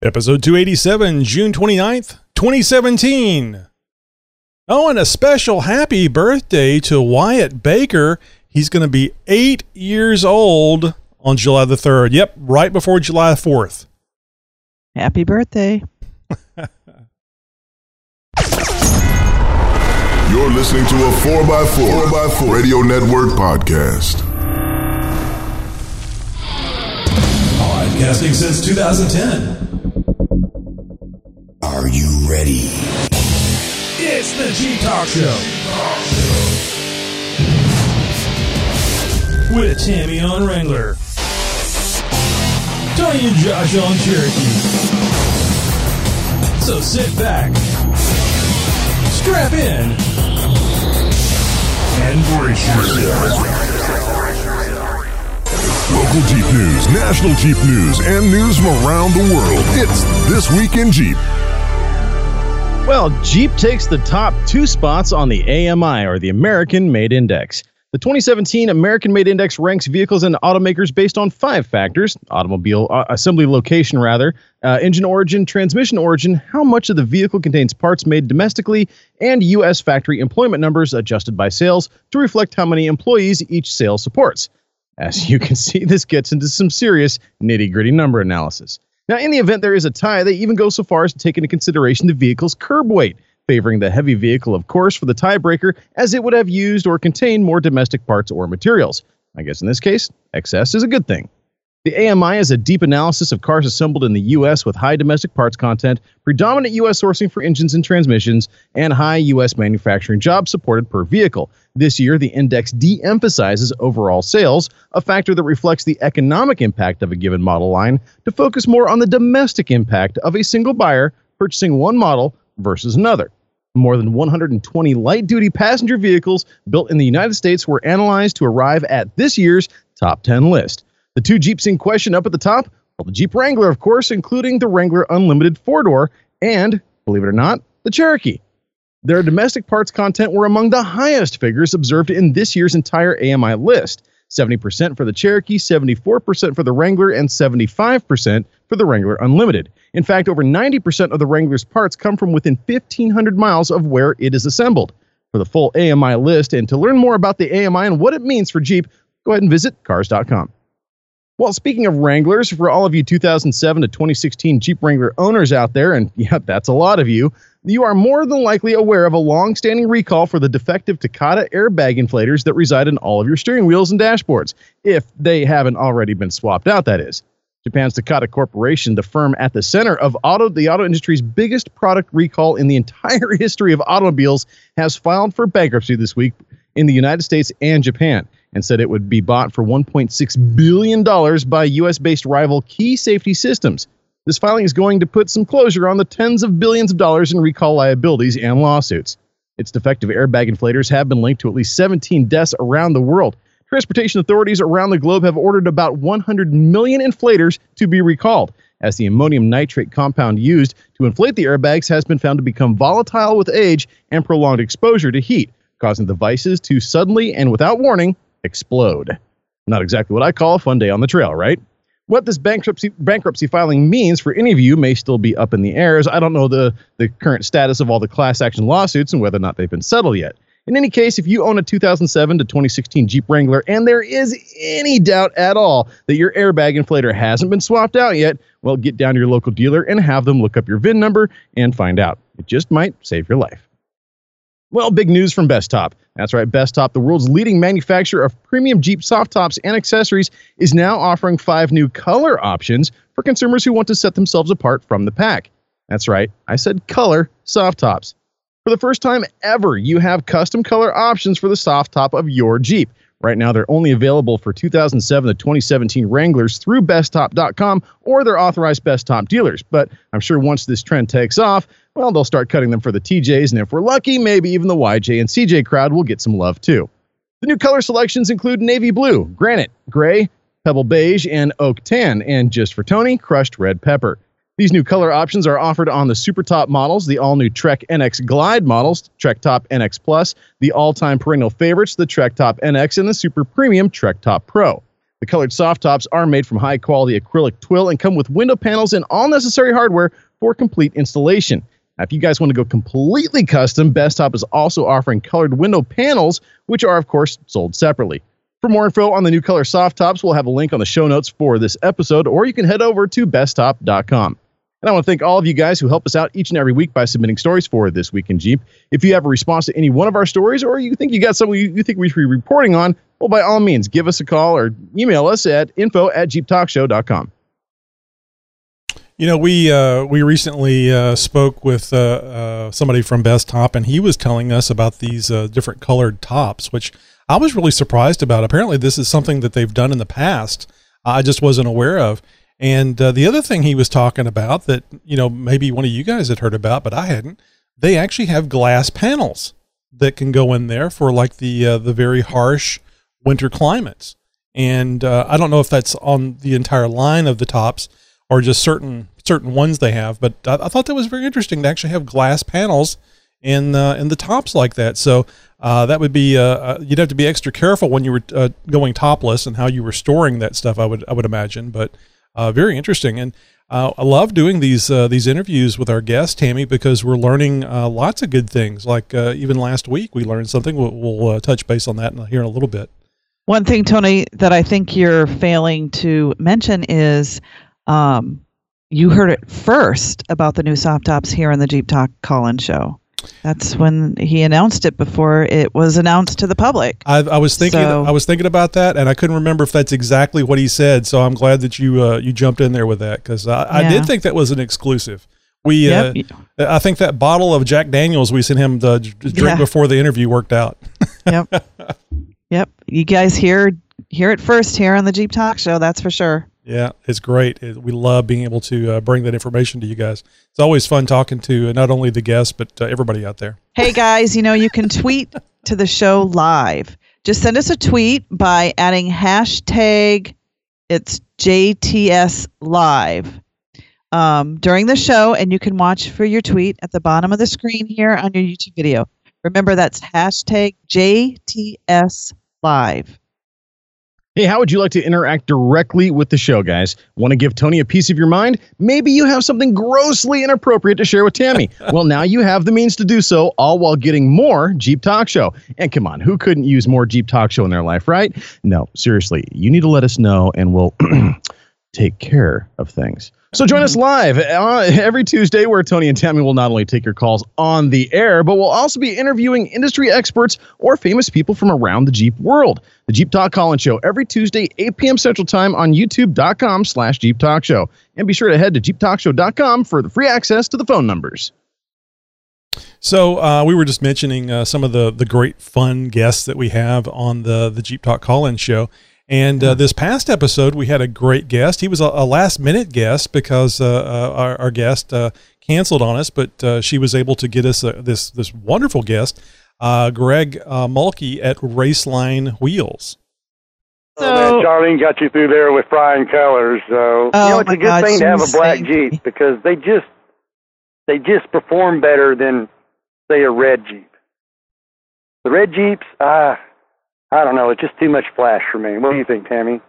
Episode 287, June 29th, 2017. Oh, and a special happy birthday to Wyatt Baker. He's going to be eight years old on July the 3rd. Yep, right before July 4th. Happy birthday. You're listening to a 4x4, 4x4 Radio Network podcast. Podcasting since 2010. Are you ready? It's the Jeep Talk Show. With Tammy on Wrangler. Tony and Josh on Cherokee. So sit back, strap in, and brace yourself. Local Jeep news, national Jeep news, and news from around the world. It's This Week in Jeep. Well, Jeep takes the top two spots on the AMI, or the American Made Index. The 2017 American Made Index ranks vehicles and automakers based on five factors automobile uh, assembly location, rather, uh, engine origin, transmission origin, how much of the vehicle contains parts made domestically, and U.S. factory employment numbers adjusted by sales to reflect how many employees each sale supports. As you can see, this gets into some serious nitty gritty number analysis. Now, in the event there is a tie, they even go so far as to take into consideration the vehicle's curb weight, favoring the heavy vehicle, of course, for the tiebreaker, as it would have used or contained more domestic parts or materials. I guess in this case, excess is a good thing. The AMI is a deep analysis of cars assembled in the U.S. with high domestic parts content, predominant U.S. sourcing for engines and transmissions, and high U.S. manufacturing jobs supported per vehicle. This year, the index de emphasizes overall sales, a factor that reflects the economic impact of a given model line, to focus more on the domestic impact of a single buyer purchasing one model versus another. More than 120 light duty passenger vehicles built in the United States were analyzed to arrive at this year's top 10 list. The two Jeeps in question up at the top, well, the Jeep Wrangler, of course, including the Wrangler Unlimited four door, and, believe it or not, the Cherokee. Their domestic parts content were among the highest figures observed in this year's entire AMI list 70% for the Cherokee, 74% for the Wrangler, and 75% for the Wrangler Unlimited. In fact, over 90% of the Wrangler's parts come from within 1,500 miles of where it is assembled. For the full AMI list and to learn more about the AMI and what it means for Jeep, go ahead and visit cars.com. Well, speaking of Wranglers, for all of you 2007 to 2016 Jeep Wrangler owners out there, and yeah, that's a lot of you, you are more than likely aware of a long standing recall for the defective Takata airbag inflators that reside in all of your steering wheels and dashboards, if they haven't already been swapped out, that is. Japan's Takata Corporation, the firm at the center of auto, the auto industry's biggest product recall in the entire history of automobiles, has filed for bankruptcy this week in the United States and Japan and said it would be bought for $1.6 billion by US based rival Key Safety Systems. This filing is going to put some closure on the tens of billions of dollars in recall liabilities and lawsuits. Its defective airbag inflators have been linked to at least 17 deaths around the world. Transportation authorities around the globe have ordered about 100 million inflators to be recalled, as the ammonium nitrate compound used to inflate the airbags has been found to become volatile with age and prolonged exposure to heat, causing the devices to suddenly and without warning explode. Not exactly what I call a fun day on the trail, right? What this bankruptcy bankruptcy filing means for any of you may still be up in the air, as I don't know the, the current status of all the class action lawsuits and whether or not they've been settled yet. In any case, if you own a 2007 to 2016 Jeep Wrangler and there is any doubt at all that your airbag inflator hasn't been swapped out yet, well, get down to your local dealer and have them look up your VIN number and find out. It just might save your life. Well, big news from Bestop. That's right, Bestop, the world's leading manufacturer of premium Jeep soft tops and accessories, is now offering five new color options for consumers who want to set themselves apart from the pack. That's right, I said color soft tops. For the first time ever, you have custom color options for the soft top of your Jeep. Right now, they're only available for 2007 to 2017 Wranglers through bestop.com or their authorized Bestop dealers. But I'm sure once this trend takes off, well, they'll start cutting them for the TJs, and if we're lucky, maybe even the YJ and CJ crowd will get some love too. The new color selections include navy blue, granite, gray, pebble beige, and oak tan, and just for Tony, crushed red pepper. These new color options are offered on the Super Top models, the all new Trek NX Glide models, Trek Top NX Plus, the all time perennial favorites, the Trek Top NX, and the Super Premium Trek Top Pro. The colored soft tops are made from high quality acrylic twill and come with window panels and all necessary hardware for complete installation. Now, if you guys want to go completely custom, Bestop is also offering colored window panels, which are, of course, sold separately. For more info on the new color soft tops, we'll have a link on the show notes for this episode, or you can head over to bestop.com. And I want to thank all of you guys who help us out each and every week by submitting stories for This Week in Jeep. If you have a response to any one of our stories, or you think you got something you, you think we should be reporting on, well, by all means, give us a call or email us at info at jeeptalkshow.com. You know, we uh, we recently uh, spoke with uh, uh, somebody from Bestop, and he was telling us about these uh, different colored tops, which I was really surprised about. Apparently, this is something that they've done in the past. I just wasn't aware of. And uh, the other thing he was talking about that you know maybe one of you guys had heard about, but I hadn't. They actually have glass panels that can go in there for like the the very harsh winter climates. And I don't know if that's on the entire line of the tops or just certain certain ones they have. But I, I, thought that was very interesting to actually have glass panels in uh, in the tops like that. So uh, that would be uh, uh you'd have to be extra careful when you were uh, going topless and how you were storing that stuff. I would I would imagine, but very interesting. And I love doing these these interviews with our guest Tammy because we're learning lots of good things. Like even last week we learned something. We'll, we'll touch base on that here in a little bit. One thing, Tony, that I think you're failing to mention is um, you heard it first about the new soft tops here on the Jeep Talk call-in show. That's when he announced it before it was announced to the public. I, I was thinking, so, I was thinking about that, and I couldn't remember if that's exactly what he said. So I'm glad that you uh, you jumped in there with that because I, yeah. I, did think that was an exclusive. We, yep. uh, I think that bottle of Jack Daniels we sent him to drink yeah. before the interview worked out. yep, yep. You guys hear hear it first here on the Jeep Talk Show. That's for sure. Yeah, it's great. We love being able to uh, bring that information to you guys. It's always fun talking to uh, not only the guests, but uh, everybody out there. Hey, guys, you know, you can tweet to the show live. Just send us a tweet by adding hashtag it's JTS Live um, during the show, and you can watch for your tweet at the bottom of the screen here on your YouTube video. Remember, that's hashtag JTS Live. Hey, how would you like to interact directly with the show, guys? Want to give Tony a piece of your mind? Maybe you have something grossly inappropriate to share with Tammy. well, now you have the means to do so, all while getting more Jeep Talk Show. And come on, who couldn't use more Jeep Talk Show in their life, right? No, seriously, you need to let us know and we'll take care of things. So join us live uh, every Tuesday where Tony and Tammy will not only take your calls on the air, but we'll also be interviewing industry experts or famous people from around the Jeep world. The Jeep Talk Call-In Show every Tuesday, 8 p.m. Central Time on youtube.com slash Jeep Talk Show. And be sure to head to jeeptalkshow.com for the free access to the phone numbers. So uh, we were just mentioning uh, some of the the great fun guests that we have on the the Jeep Talk Call-In Show, and uh, this past episode, we had a great guest. He was a, a last minute guest because uh, uh, our, our, guest uh, canceled on us, but uh, she was able to get us this this wonderful guest, uh, Greg Mulkey at Raceline Wheels. So, oh, man, Charlene got you through there with frying colors. So oh you know, it's a good God, thing to have a black Jeep because they just they just perform better than say a red Jeep. The red Jeeps, ah I don't know. It's just too much flash for me. What do you think, Tammy?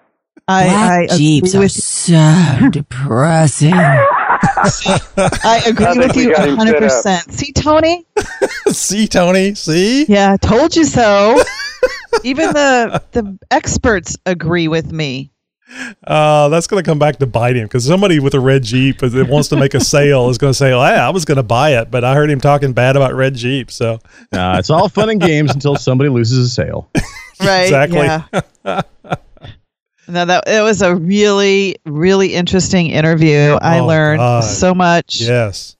I, Black I Jeeps are so depressing. I agree I with you 100%. See, Tony? See, Tony? See? Yeah, told you so. Even the the experts agree with me. Uh, that's going to come back to bite him because somebody with a red Jeep that wants to make a sale is going to say, well, I was going to buy it, but I heard him talking bad about red Jeep. So uh, it's all fun and games until somebody loses a sale. right. Exactly. Yeah. no, that it was a really, really interesting interview. I oh, learned God. so much. Yes.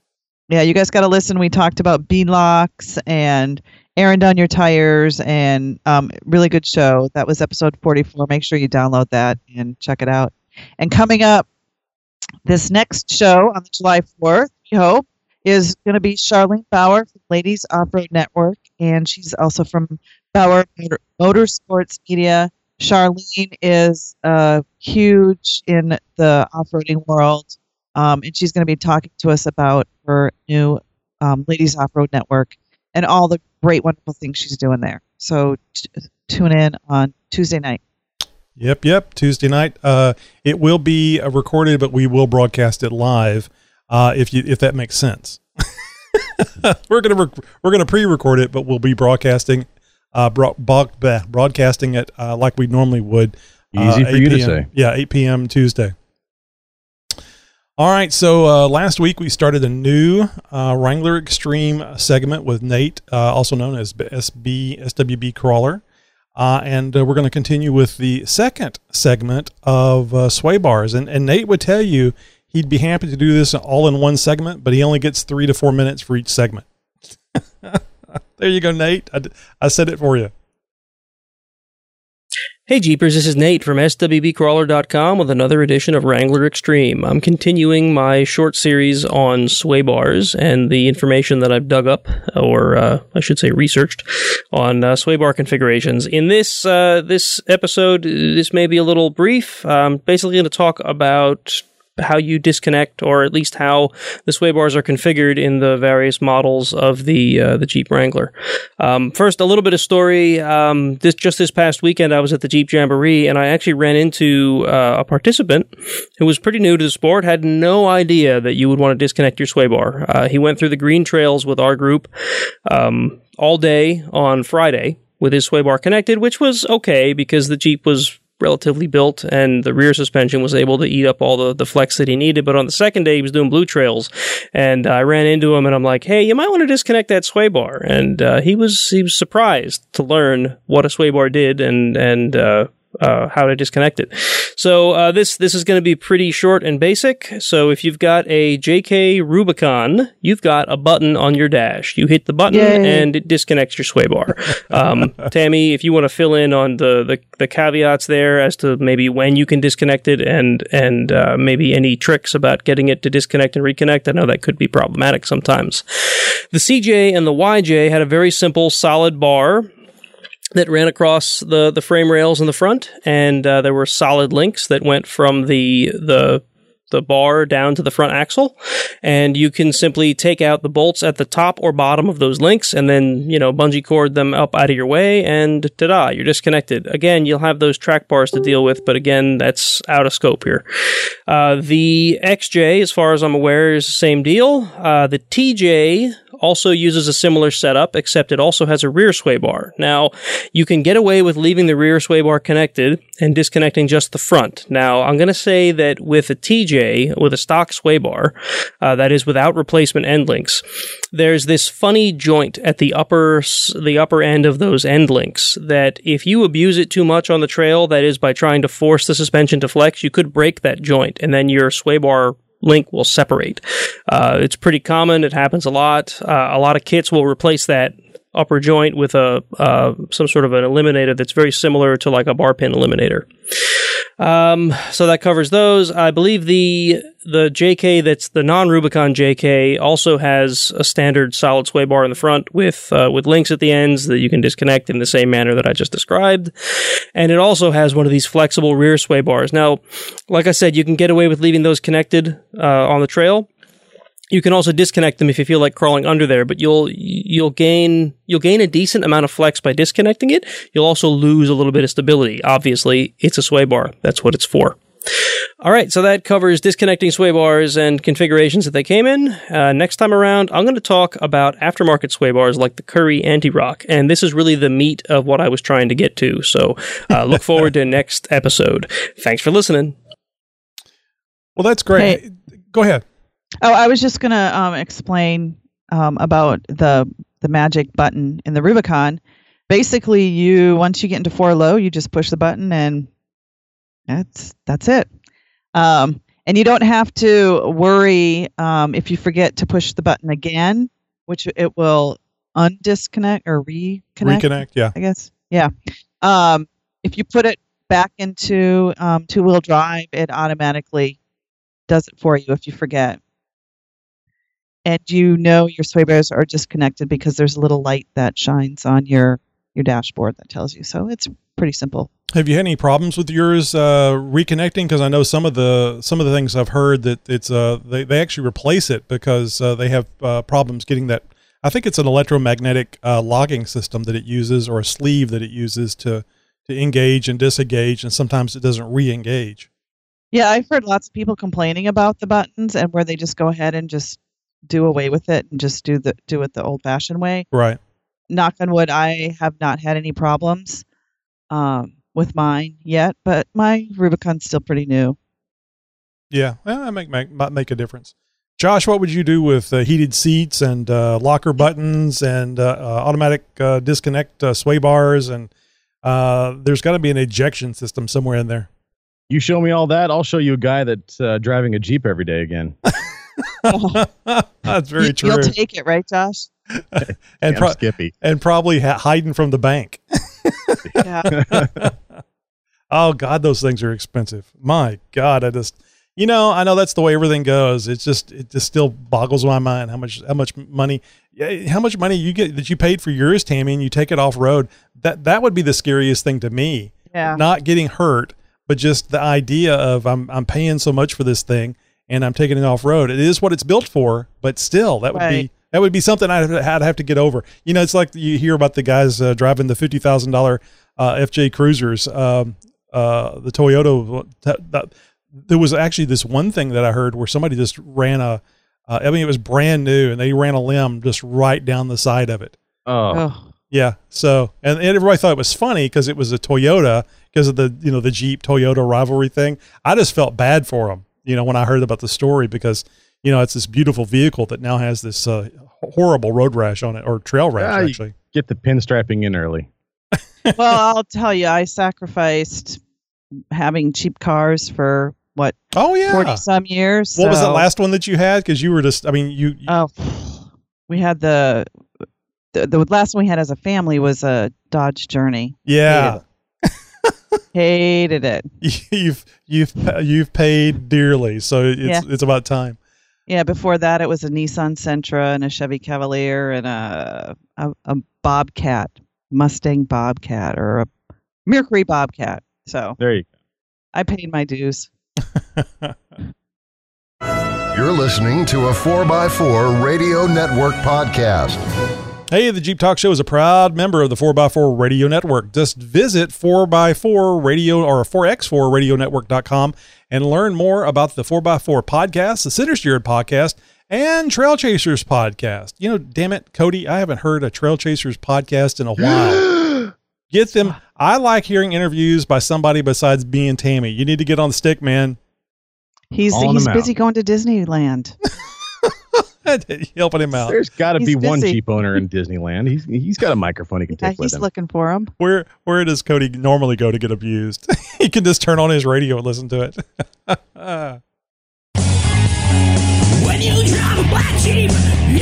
Yeah, you guys got to listen. We talked about beadlocks and airing down your tires and um, really good show. That was episode 44. Make sure you download that and check it out. And coming up, this next show on the July 4th, we hope, is going to be Charlene Bauer from Ladies Off Road Network, and she's also from Bauer Motorsports Media. Charlene is uh, huge in the off roading world, um, and she's going to be talking to us about her new um, Ladies Off Road Network and all the great, wonderful things she's doing there. So t- tune in on Tuesday night. Yep, yep. Tuesday night. Uh, it will be uh, recorded, but we will broadcast it live. Uh, if you if that makes sense. we're gonna rec- we're gonna pre-record it, but we'll be broadcasting uh broadcasting it uh, like we normally would. uh, Easy for 8 you to say. Yeah, 8 p.m. Tuesday. All right, so uh, last week we started a new uh, Wrangler Extreme segment with Nate, uh, also known as SB SWB Crawler, uh, and uh, we're going to continue with the second segment of uh, sway bars. And, and Nate would tell you he'd be happy to do this all in one segment, but he only gets three to four minutes for each segment. there you go, Nate. I said it for you. Hey Jeepers, this is Nate from SWBcrawler.com with another edition of Wrangler Extreme. I'm continuing my short series on sway bars and the information that I've dug up, or uh, I should say researched, on uh, sway bar configurations. In this uh, this episode, this may be a little brief. I'm basically going to talk about how you disconnect, or at least how the sway bars are configured in the various models of the uh, the Jeep Wrangler. Um, first, a little bit of story. Um, this just this past weekend, I was at the Jeep Jamboree, and I actually ran into uh, a participant who was pretty new to the sport, had no idea that you would want to disconnect your sway bar. Uh, he went through the green trails with our group um, all day on Friday with his sway bar connected, which was okay because the Jeep was relatively built and the rear suspension was able to eat up all the, the flex that he needed. But on the second day, he was doing blue trails and I ran into him and I'm like, Hey, you might want to disconnect that sway bar. And, uh, he was, he was surprised to learn what a sway bar did and, and, uh, uh, how to disconnect it. So uh, this this is going to be pretty short and basic. So if you've got a JK Rubicon, you've got a button on your dash. You hit the button Yay. and it disconnects your sway bar. Um, Tammy, if you want to fill in on the, the the caveats there as to maybe when you can disconnect it and and uh, maybe any tricks about getting it to disconnect and reconnect, I know that could be problematic sometimes. The CJ and the YJ had a very simple solid bar that ran across the the frame rails in the front, and uh, there were solid links that went from the the the bar down to the front axle, and you can simply take out the bolts at the top or bottom of those links, and then you know bungee cord them up out of your way, and ta-da, you're disconnected. Again, you'll have those track bars to deal with, but again, that's out of scope here. Uh, the XJ, as far as I'm aware, is the same deal. Uh, the TJ also uses a similar setup, except it also has a rear sway bar. Now, you can get away with leaving the rear sway bar connected and disconnecting just the front. Now, I'm going to say that with a TJ, with a stock sway bar, uh, that is without replacement end links, there's this funny joint at the upper the upper end of those end links that if you abuse it too much on the trail, that is by trying to force the suspension to flex, you could break that joint, and then your sway bar link will separate. Uh, it's pretty common. It happens a lot. Uh, a lot of kits will replace that upper joint with a uh, some sort of an eliminator that's very similar to like a bar pin eliminator. Um, so that covers those. I believe the the JK that's the non Rubicon JK also has a standard solid sway bar in the front with uh, with links at the ends that you can disconnect in the same manner that I just described, and it also has one of these flexible rear sway bars. Now, like I said, you can get away with leaving those connected uh, on the trail. You can also disconnect them if you feel like crawling under there, but you'll you'll gain you'll gain a decent amount of flex by disconnecting it. You'll also lose a little bit of stability. Obviously, it's a sway bar. That's what it's for. All right, so that covers disconnecting sway bars and configurations that they came in. Uh, next time around, I'm going to talk about aftermarket sway bars like the Currie Anti Rock, and this is really the meat of what I was trying to get to. So uh, look forward to next episode. Thanks for listening. Well, that's great. Hey. Go ahead. Oh, I was just gonna um, explain um, about the the magic button in the Rubicon. Basically, you once you get into four low, you just push the button and that's that's it. Um, and you don't have to worry um, if you forget to push the button again, which it will undisconnect or reconnect. Reconnect. Yeah. I guess. Yeah. Um, if you put it back into um, two wheel drive, it automatically does it for you if you forget. And you know your sway bars are disconnected because there's a little light that shines on your your dashboard that tells you. So it's pretty simple. Have you had any problems with yours uh, reconnecting? Because I know some of the some of the things I've heard that it's uh they, they actually replace it because uh, they have uh, problems getting that. I think it's an electromagnetic uh, logging system that it uses or a sleeve that it uses to to engage and disengage, and sometimes it doesn't re-engage. Yeah, I've heard lots of people complaining about the buttons and where they just go ahead and just do away with it and just do the do it the old fashioned way. Right. Knock on wood, I have not had any problems um, with mine yet, but my Rubicon's still pretty new. Yeah, well, that make, make might make a difference. Josh, what would you do with uh, heated seats and uh, locker buttons and uh, uh, automatic uh, disconnect uh, sway bars and uh, there's got to be an ejection system somewhere in there. You show me all that, I'll show you a guy that's uh, driving a Jeep every day again. That's very You- true. You'll take it, right, Josh? and Damn pro- Skippy. and probably ha- hiding from the bank. Oh God, those things are expensive. My God, I just you know I know that's the way everything goes. It's just it just still boggles my mind how much how much money how much money you get that you paid for yours, Tammy, and you take it off road. That that would be the scariest thing to me. yeah. Not getting hurt, but just the idea of I'm I'm paying so much for this thing and I'm taking it off road. It is what it's built for, but still, that would be that would be something I'd have, I'd have to get over. You know, it's like you hear about the guys uh, driving the fifty thousand dollar uh, FJ Cruisers, um, uh, the Toyota. That, that, there was actually this one thing that I heard where somebody just ran a. Uh, I mean, it was brand new, and they ran a limb just right down the side of it. Oh, Oh, Yeah. So, and, and everybody thought it was funny because it was a Toyota because of the, you know, the Jeep Toyota rivalry thing. I just felt bad for them, you know, when I heard about the story because, you know, it's this beautiful vehicle that now has this uh, horrible road rash on it or trail rash, actually. get the pinstriping in early. well, I'll tell you, I sacrificed having cheap cars for what Oh, yeah. forty some years. what was the last one that you had? Because you were just, I mean, you, you Oh, we had the, the the last one we had as a family was a Dodge Journey. yeah, Hated it. you've, you've, you've paid dearly. So it's, Yeah. it's about time. Yeah, before that it was a Nissan Sentra and a Chevy Cavalier and a a, a Bobcat, Mustang Bobcat or a Mercury Bobcat. So There you go. I paid my dues. You're listening to a 4x4 Radio Network podcast. Hey, the Jeep Talk Show is a proud member of the 4x4 Radio Network. Just visit 4x4 Radio or 4x4 Radio Network.com and learn more about the 4x4 podcast, the Center Steered podcast, and Trail Chasers podcast. You know, damn it, Cody, I haven't heard a Trail Chasers podcast in a while. Get them. I like hearing interviews by somebody besides me and Tammy. You need to get on the stick, man. He's Calling he's busy going to Disneyland. Helping him out. There's got to He's be one. Jeep owner in Disneyland. He's he's got a microphone he can yeah, take with he's him. He's looking for him. Where where does Cody normally go to get abused? he can just turn on his radio and listen to it. When you drive a black Jeep,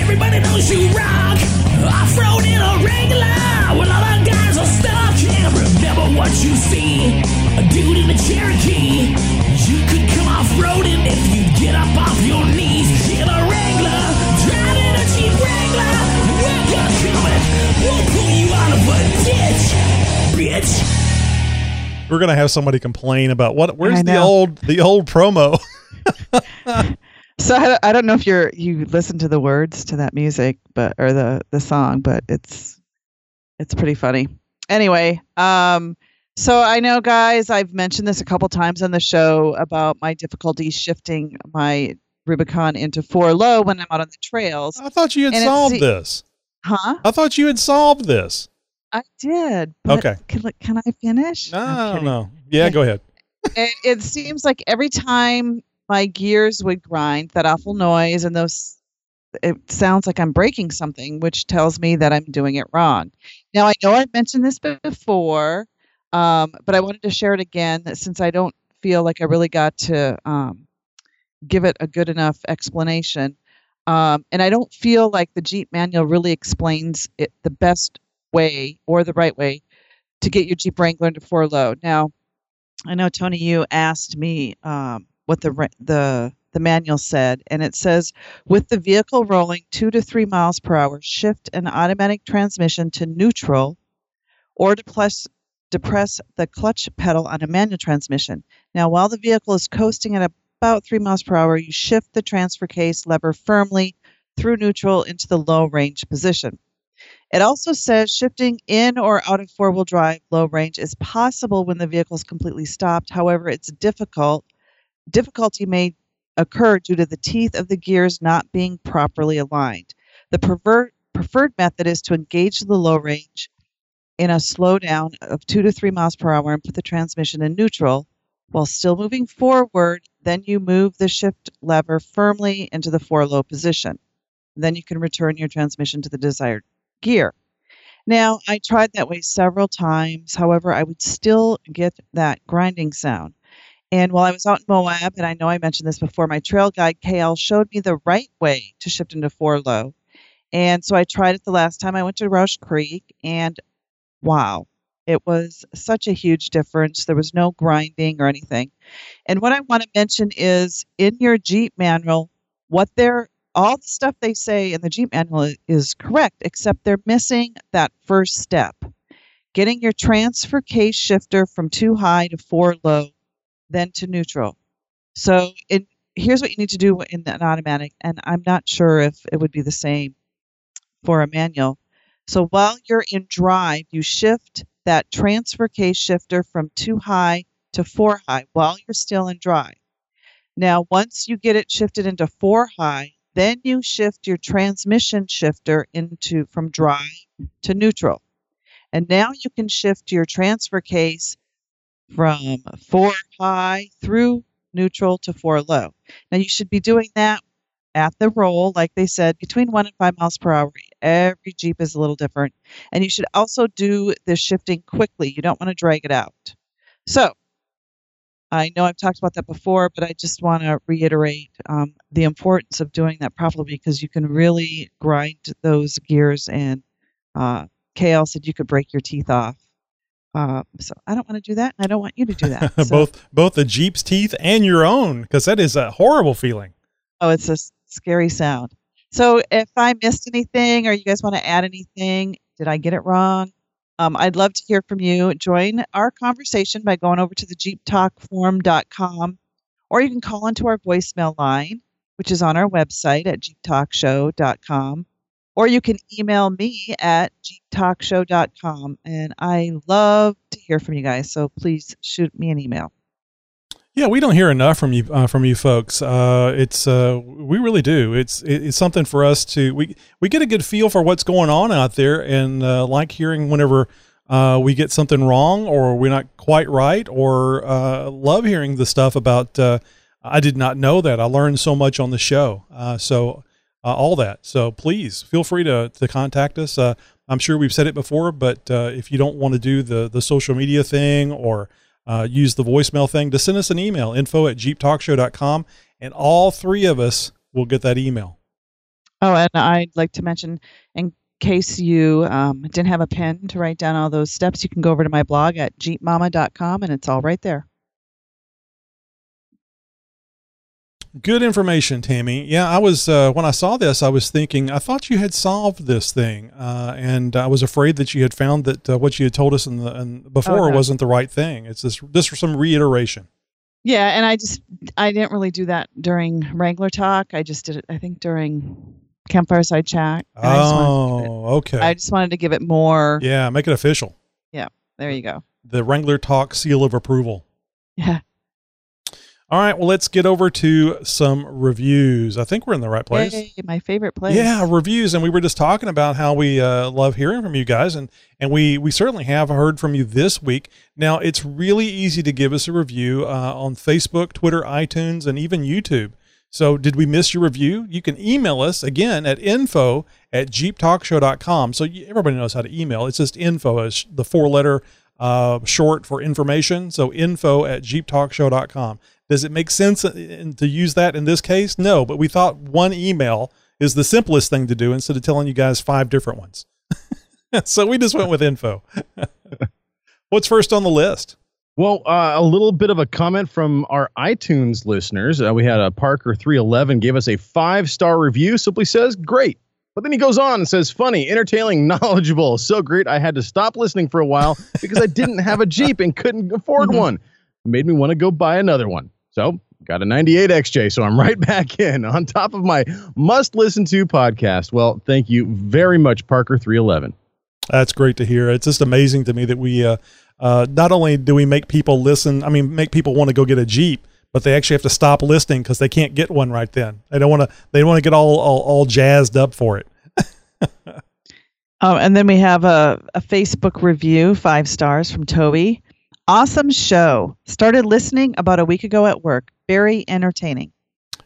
everybody knows you rock. Off-road in a regular, well, all the guys are stuck. And remember what you see, a dude in a Cherokee. You could come off-roading if you get up off your we'll pull you out of a ditch, bitch. We're gonna have somebody complain about what? Where's the old the old promo? So I don't, I don't know if you're you listen to the words to that music, but or the the song, but it's it's pretty funny. Anyway, um, so I know, guys, I've mentioned this a couple times on the show about my difficulty shifting my Rubicon into four low when I'm out on the trails. I thought you had And solved this. Huh? I thought you had solved this. I did. But Okay. Can, can I finish? No, know. Yeah, Okay. go ahead. it, it seems like every time my gears would grind, that awful noise and those, it sounds like I'm breaking something, which tells me that I'm doing it wrong. Now, I know I've mentioned this before, um, but I wanted to share it again since I don't feel like I really got to um, give it a good enough explanation. Um, and I don't feel like the Jeep manual really explains it the best way or the right way to get your Jeep Wrangler into four low. Now, I know Tony, you asked me um, what the the the manual said, and it says with the vehicle rolling two to three miles per hour, shift an automatic transmission to neutral, or depress depress the clutch pedal on a manual transmission. Now, while the vehicle is coasting at about three miles per hour, you shift the transfer case lever firmly through neutral into the low range position. It also says shifting in or out of four wheel drive low range is possible when the vehicle is completely stopped. However, it's difficult. Difficulty may occur due to the teeth of the gears not being properly aligned. The prefer- preferred method is to engage the low range in a slowdown of two to three miles per hour and put the transmission in neutral while still moving forward. Then you move the shift lever firmly into the four low position. Then you can return your transmission to the desired gear. Now, I tried that way several times. However, I would still get that grinding sound. And while I was out in Moab, and I know I mentioned this before, my trail guide KL showed me the right way to shift into four low. And so I tried it the last time I went to Rausch Creek, and wow, it was such a huge difference. There was no grinding or anything. And what I want to mention is in your Jeep manual, what they're all the stuff they say in the Jeep manual is correct, except they're missing that first step getting your transfer case shifter from two high to four low, then to neutral. So it, here's what you need to do in an automatic, and I'm not sure if it would be the same for a manual. So while you're in drive, you shift that transfer case shifter from two high to four high while you're still in drive. Now, once you get it shifted into four high, then you shift your transmission shifter into from drive to neutral. And now you can shift your transfer case from four high through neutral to four low. Now you should be doing that at the roll, like they said, between one and five miles per hour. Every Jeep is a little different. And you should also do this shifting quickly. You don't want to drag it out. So I know I've talked about that before, but I just want to reiterate um, the importance of doing that properly because you can really grind those gears. And uh, KL said you could break your teeth off. Uh, so I don't want to do that. And I don't want you to do that. So- both both the Jeep's teeth and your own, because that is a horrible feeling. Oh, it's a s- scary sound. So if I missed anything or you guys want to add anything, did I get it wrong? Um, I'd love to hear from you. Join our conversation by going over to the jeeptalkforum.com or you can call into our voicemail line, which is on our website at jeeptalkshow.com. Or you can email me at jeeptalkshow.com. And I love to hear from you guys. So please shoot me an email. Yeah, we don't hear enough from you uh, from you folks. Uh, it's uh, we really do. It's it's something for us to we we get a good feel for what's going on out there, and uh, like hearing whenever uh, we get something wrong or we're not quite right, or uh, love hearing the stuff about. I did not know that. I learned so much on the show. So all that. So please feel free to to contact us. I'm sure we've said it before, but if you don't want to do the the social media thing or uh, use the voicemail thing to send us an email info at jeeptalkshow.com and all three of us will get that email Oh, and I'd like to mention, in case you um, didn't have a pen to write down all those steps, you can go over to my blog at jeepmama.com and it's all right there. Good information tammy yeah i was uh, when i saw this i was thinking i thought you had solved this thing uh, and i was afraid that you had found that uh, what you had told us in the in before no. wasn't the right thing it's this this was some reiteration Yeah, and I just I didn't really do that during Wrangler Talk. I just did it, I think, during Campfire Side Chat. and I just wanted to give it- oh okay I just wanted to give it more. yeah make it official Yeah, There you go. the wrangler talk seal of approval Yeah. All right well let's get over to some reviews i think we're in the right place Yay, my favorite place. Yeah, reviews, and we were just talking about how we uh, love hearing from you guys, and and we we certainly have heard from you this week. Now it's really easy to give us a review uh, on Facebook, Twitter, iTunes, and even YouTube. So did we miss your review? You can email us again at info at jeeptalkshow.com. So you, everybody knows how to email. It's just info as the four letter uh, short for information. So info at jeeptalkshow.com. Does it make sense uh, to use that in this case? No, but we thought one email is the simplest thing to do instead of telling you guys five different ones. so we just went with info. What's first on the list? Well, uh, a little bit of a comment from our iTunes listeners. Uh, we had a Parker311 gave us a five star review. Simply says, great. But then he goes on and says, funny, entertaining, knowledgeable. So great, I had to stop listening for a while because I didn't have a Jeep and couldn't afford one. Made me want to go buy another one. So got a 98 XJ, so I'm right back in on top of my must listen to podcast. Well, thank you very much, Parker311. That's great to hear. It's just amazing to me that we uh, uh, not only do we make people listen, I mean, make people want to go get a Jeep, but they actually have to stop listening because they can't get one right then. They don't want to. They want to get all, all all jazzed up for it. Oh, and then we have a, a Facebook review, five stars from Toby. Awesome show. Started listening about a week ago at work. Very entertaining.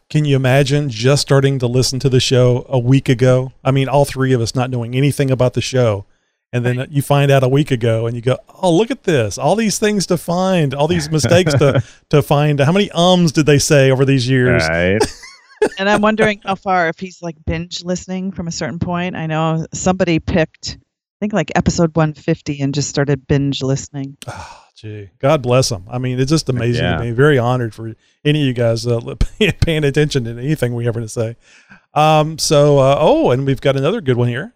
Can you imagine just starting to listen to the show a week ago? I mean, all three of us not knowing anything about the show. And then you find out a week ago and you go, oh, look at this. All these things to find, all these mistakes to, to find. How many ums did they say over these years? Right. and I'm wondering how far, if he's like binge listening from a certain point. I know somebody picked, I think like episode 150 and just started binge listening. Ah. Gee, God bless them. I mean, it's just amazing Yeah. to me. Very honored for any of you guys uh, paying attention to anything we ever to say. Um, so, uh, oh, and we've got another good one here.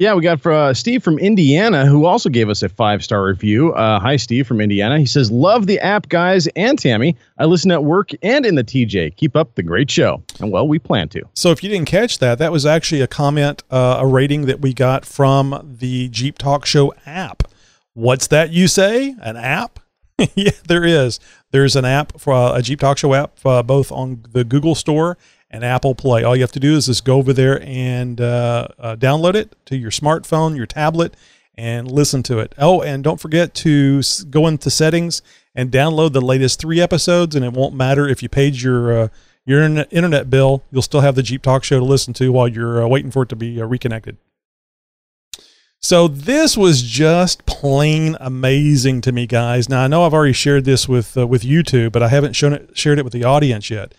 Yeah, we got for uh, Steve from Indiana, who also gave us a five star review. Uh, hi, Steve from Indiana. He says, "Love the app, guys, and Tammy. I listen at work and in the TJ. Keep up the great show." And well, we plan to. So if you didn't catch that, that was actually a comment, uh, a rating that we got from the Jeep Talk Show app. What's that you say? An app? yeah, there is. There's an app for uh, a Jeep Talk Show app, uh, both on the Google Store and Apple Play. All you have to do is just go over there and uh, uh, download it to your smartphone, your tablet, and listen to it. Oh, and don't forget to go into settings and download the latest three episodes. And it won't matter if you paid your uh, your internet, bill; you'll still have the Jeep Talk Show to listen to while you're uh, waiting for it to be reconnected. So this was just plain amazing to me, guys. Now I know I've already shared this with uh, with YouTube, but I haven't shown it shared it with the audience yet.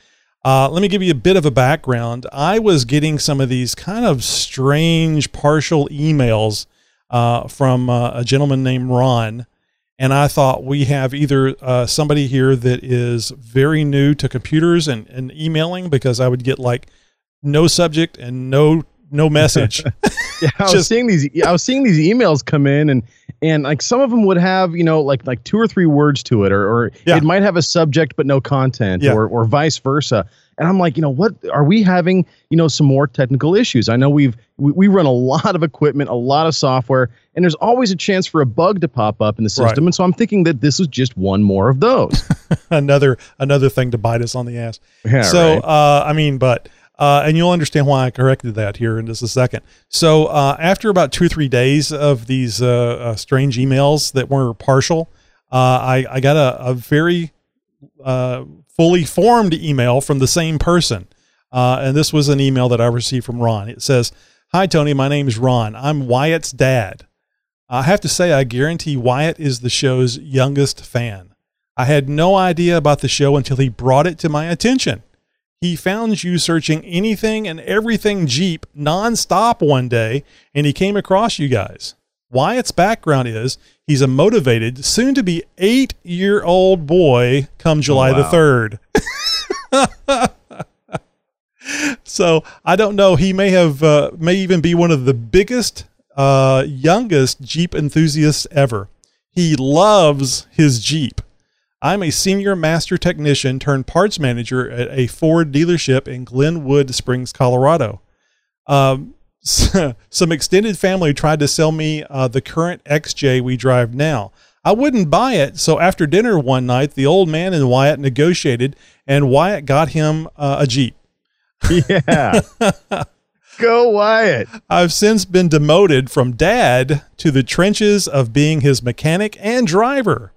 Uh, let me give you a bit of a background. I was getting some of these kind of strange partial emails uh, from uh, a gentleman named Ron, and I thought we have either uh, somebody here that is very new to computers and, and emailing because I would get like no subject and no no message. Yeah, I was Just- seeing these. I was seeing these emails come in, and and like some of them would have you know like like two or three words to it, or or Yeah. it might have a subject but no content, Yeah. or or vice versa. And I'm like, you know, what are we having? You know, some more technical issues. I know we've we, we run a lot of equipment, a lot of software, and there's always a chance for a bug to pop up in the system. Right. And so I'm thinking that this was just one more of those. another another thing to bite us on the ass. Yeah, so right. uh, I mean, but uh, and you'll understand why I corrected that here in just a second. So uh, after about two or three days of these uh, uh, strange emails that were partial, uh, I I got a, a very uh, fully formed email from the same person. And this was an email that I received from Ron. It says, Hi, Tony. My name is Ron. I'm Wyatt's dad. I have to say, I guarantee Wyatt is the show's youngest fan. I had no idea about the show until he brought it to my attention. He found you searching anything and everything Jeep nonstop one day, and he came across you guys. Wyatt's background is he's a motivated, soon to be eight year old boy come July the wow. 3rd. so I don't know. He may have, uh, may even be one of the biggest, uh, youngest Jeep enthusiasts ever. He loves his Jeep. I'm a senior master technician turned parts manager at a Ford dealership in Glenwood Springs, Colorado. Um, some extended family tried to sell me uh, the current XJ we drive now. I wouldn't buy it, so after dinner one night, the old man and Wyatt negotiated, and Wyatt got him uh, a Jeep. yeah. Go Wyatt. I've since been demoted from dad to the trenches of being his mechanic and driver.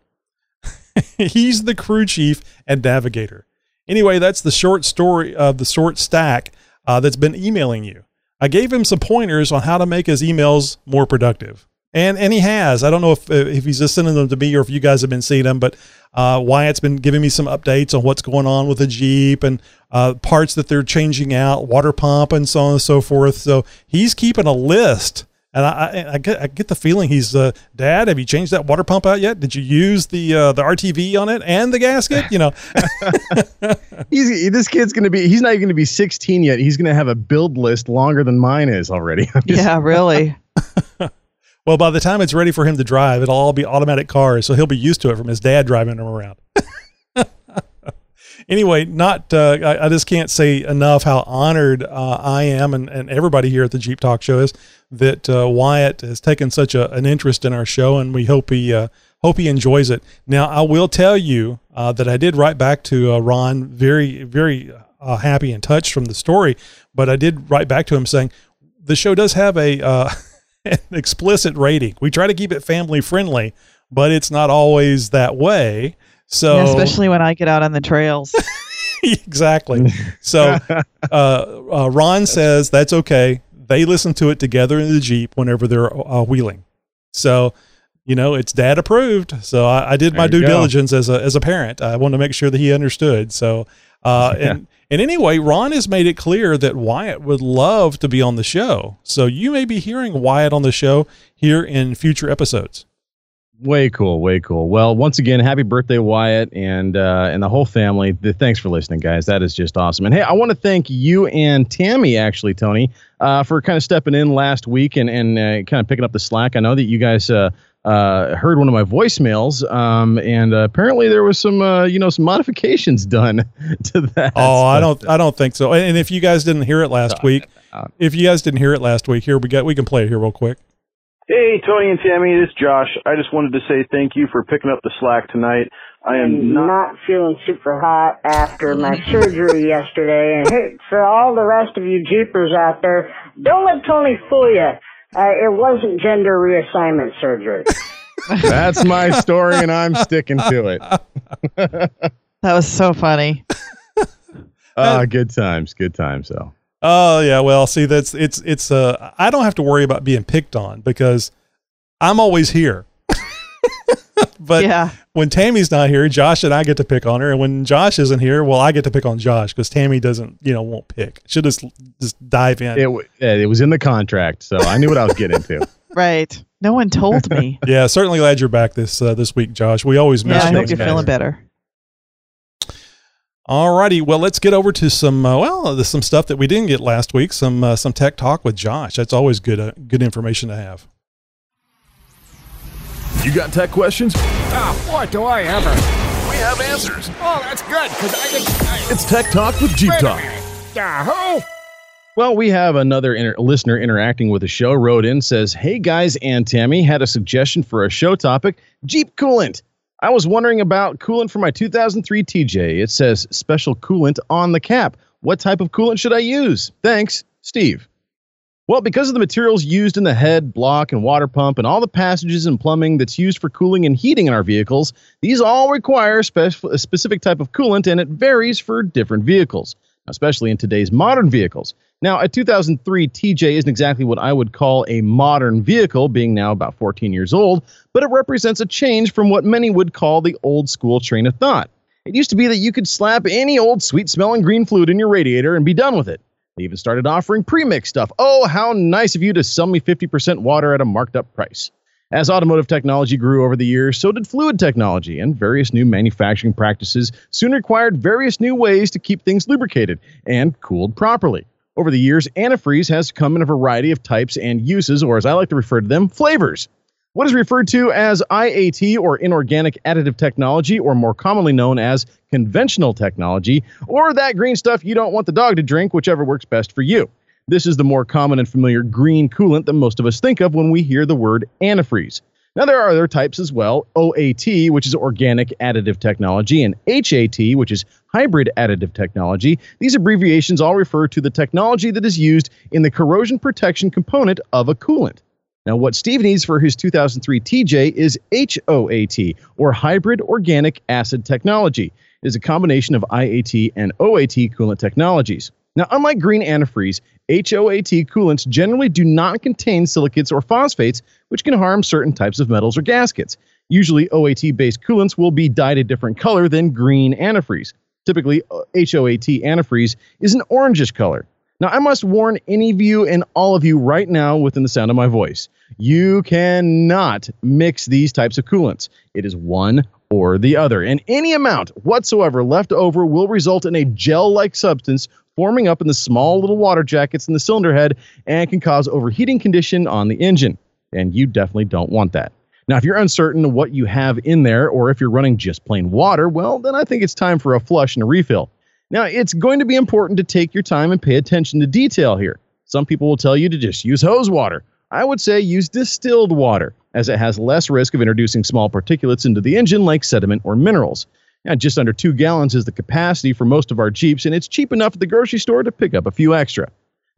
He's the crew chief and navigator. Anyway, that's the short story of the short stack uh, that's been emailing you. I gave him some pointers on how to make his emails more productive. And and he has. I don't know if if he's just sending them to me or if you guys have been seeing them, but uh, Wyatt's been giving me some updates on what's going on with the Jeep and uh, parts that they're changing out, water pump, and so on and so forth. So he's keeping a list. And I, I, I get I get the feeling he's uh, Dad. Have you changed that water pump out yet? Did you use the uh, the RTV on it and the gasket? You know, He's this kid's gonna be. He's not even gonna be 16 yet. He's gonna have a build list longer than mine is already. Yeah, really. well, by the time it's ready for him to drive, it'll all be automatic cars, so he'll be used to it from his dad driving him around. Anyway, not uh, I, I just can't say enough how honored uh, I am and, and everybody here at the Jeep Talk Show is that uh, Wyatt has taken such a, an interest in our show, and we hope he uh, hope he enjoys it. Now, I will tell you uh, that I did write back to uh, Ron, very very happy and touched from the story, but I did write back to him saying the show does have a an explicit rating. We try to keep it family friendly, but it's not always that way. So Especially when I get out on the trails. exactly. So uh, uh, Ron says that's okay. They listen to it together in the Jeep whenever they're uh, wheeling. So, you know, it's dad approved. So I, I did my due go. diligence as a, as a parent. I wanted to make sure that he understood. So, uh, and, and anyway, Ron has made it clear that Wyatt would love to be on the show. So you may be hearing Wyatt on the show here in future episodes. Way cool, way cool. Well, once again, happy birthday, Wyatt, and uh, and the whole family. Th- Thanks for listening, guys. That is just awesome. And hey, I want to thank you and Tammy, actually, Tony, uh, for kind of stepping in last week and and uh, kind of picking up the slack. I know that you guys uh, uh, heard one of my voicemails, um, and uh, apparently there was some uh, you know some modifications done to that. Oh, I don't, I don't think so. And and if you guys didn't hear it last week, if you guys didn't hear it last week, here we got, we can play it here real quick. Hey, Tony and Tammy, this is Josh. I just wanted to say thank you for picking up the slack tonight. I am not. not feeling super hot after my surgery yesterday. And hey, for all the rest of you Jeepers out there, don't let Tony fool you. Uh, it wasn't gender reassignment surgery. That's my story, and I'm sticking to it. that was so funny. Ah, good times, good times. So. Oh yeah, well, see, that's it's it's uh, I don't have to worry about being picked on because I'm always here. but Yeah. when Tammy's not here, Josh and I get to pick on her, and when Josh isn't here, well, I get to pick on Josh because Tammy doesn't, you know, won't pick. She'll just just dive in. It, w- it was in the contract, so I knew what I was getting into. Right. No one told me. yeah, certainly glad you're back this uh, this week, Josh. We always miss yeah, I hope you're feeling better. Alrighty, well, let's get over to some uh, well, there's some stuff that we didn't get last week. Some uh, some tech talk with Josh. That's always good uh, good information to have. You got tech questions? Ah, what do I ever. We have answers. Oh, that's good, because I can. I, It's Tech Talk with Jeep Talk. Yahoo! Well, we have another inter- listener interacting with the show. Wrote in says, "Hey guys, and Tammy had a suggestion for a show topic: Jeep coolant. I was wondering about coolant for my 2003 TJ. It says special coolant on the cap. What type of coolant should I use? Thanks, Steve." Well, because of the materials used in the head, block, and water pump, and all the passages and plumbing that's used for cooling and heating in our vehicles, these all require spef- a specific type of coolant, and it varies for different vehicles, especially in today's modern vehicles. Now, a 2003 TJ isn't exactly what I would call a modern vehicle, being now about 14 years old, but it represents a change from what many would call the old school train of thought. It used to be that you could slap any old sweet smelling green fluid in your radiator and be done with it. They even started offering premix stuff. Oh, how nice of you to sell me 50% water at a marked up price. As automotive technology grew over the years, so did fluid technology, and various new manufacturing practices soon required various new ways to keep things lubricated and cooled properly. Over the years, antifreeze has come in a variety of types and uses, or as I like to refer to them, flavors. What is referred to as IAT or inorganic additive technology, or more commonly known as conventional technology, or that green stuff you don't want the dog to drink, whichever works best for you. This is the more common and familiar green coolant that most of us think of when we hear the word antifreeze. Now, there are other types as well OAT, which is organic additive technology, and HAT, which is hybrid additive technology. These abbreviations all refer to the technology that is used in the corrosion protection component of a coolant. Now, what Steve needs for his 2003 TJ is HOAT, or Hybrid Organic Acid Technology. It is a combination of IAT and OAT coolant technologies. Now, unlike green antifreeze, HOAT coolants generally do not contain silicates or phosphates, which can harm certain types of metals or gaskets. Usually, OAT based coolants will be dyed a different color than green antifreeze. Typically, HOAT antifreeze is an orangish color. Now, I must warn any of you and all of you right now within the sound of my voice you cannot mix these types of coolants. It is one or the other, and any amount whatsoever left over will result in a gel like substance forming up in the small little water jackets in the cylinder head and can cause overheating condition on the engine. And you definitely don't want that. Now, if you're uncertain what you have in there, or if you're running just plain water, well, then I think it's time for a flush and a refill. Now, it's going to be important to take your time and pay attention to detail here. Some people will tell you to just use hose water. I would say use distilled water, as it has less risk of introducing small particulates into the engine like sediment or minerals. Now, just under two gallons is the capacity for most of our Jeeps, and it's cheap enough at the grocery store to pick up a few extra.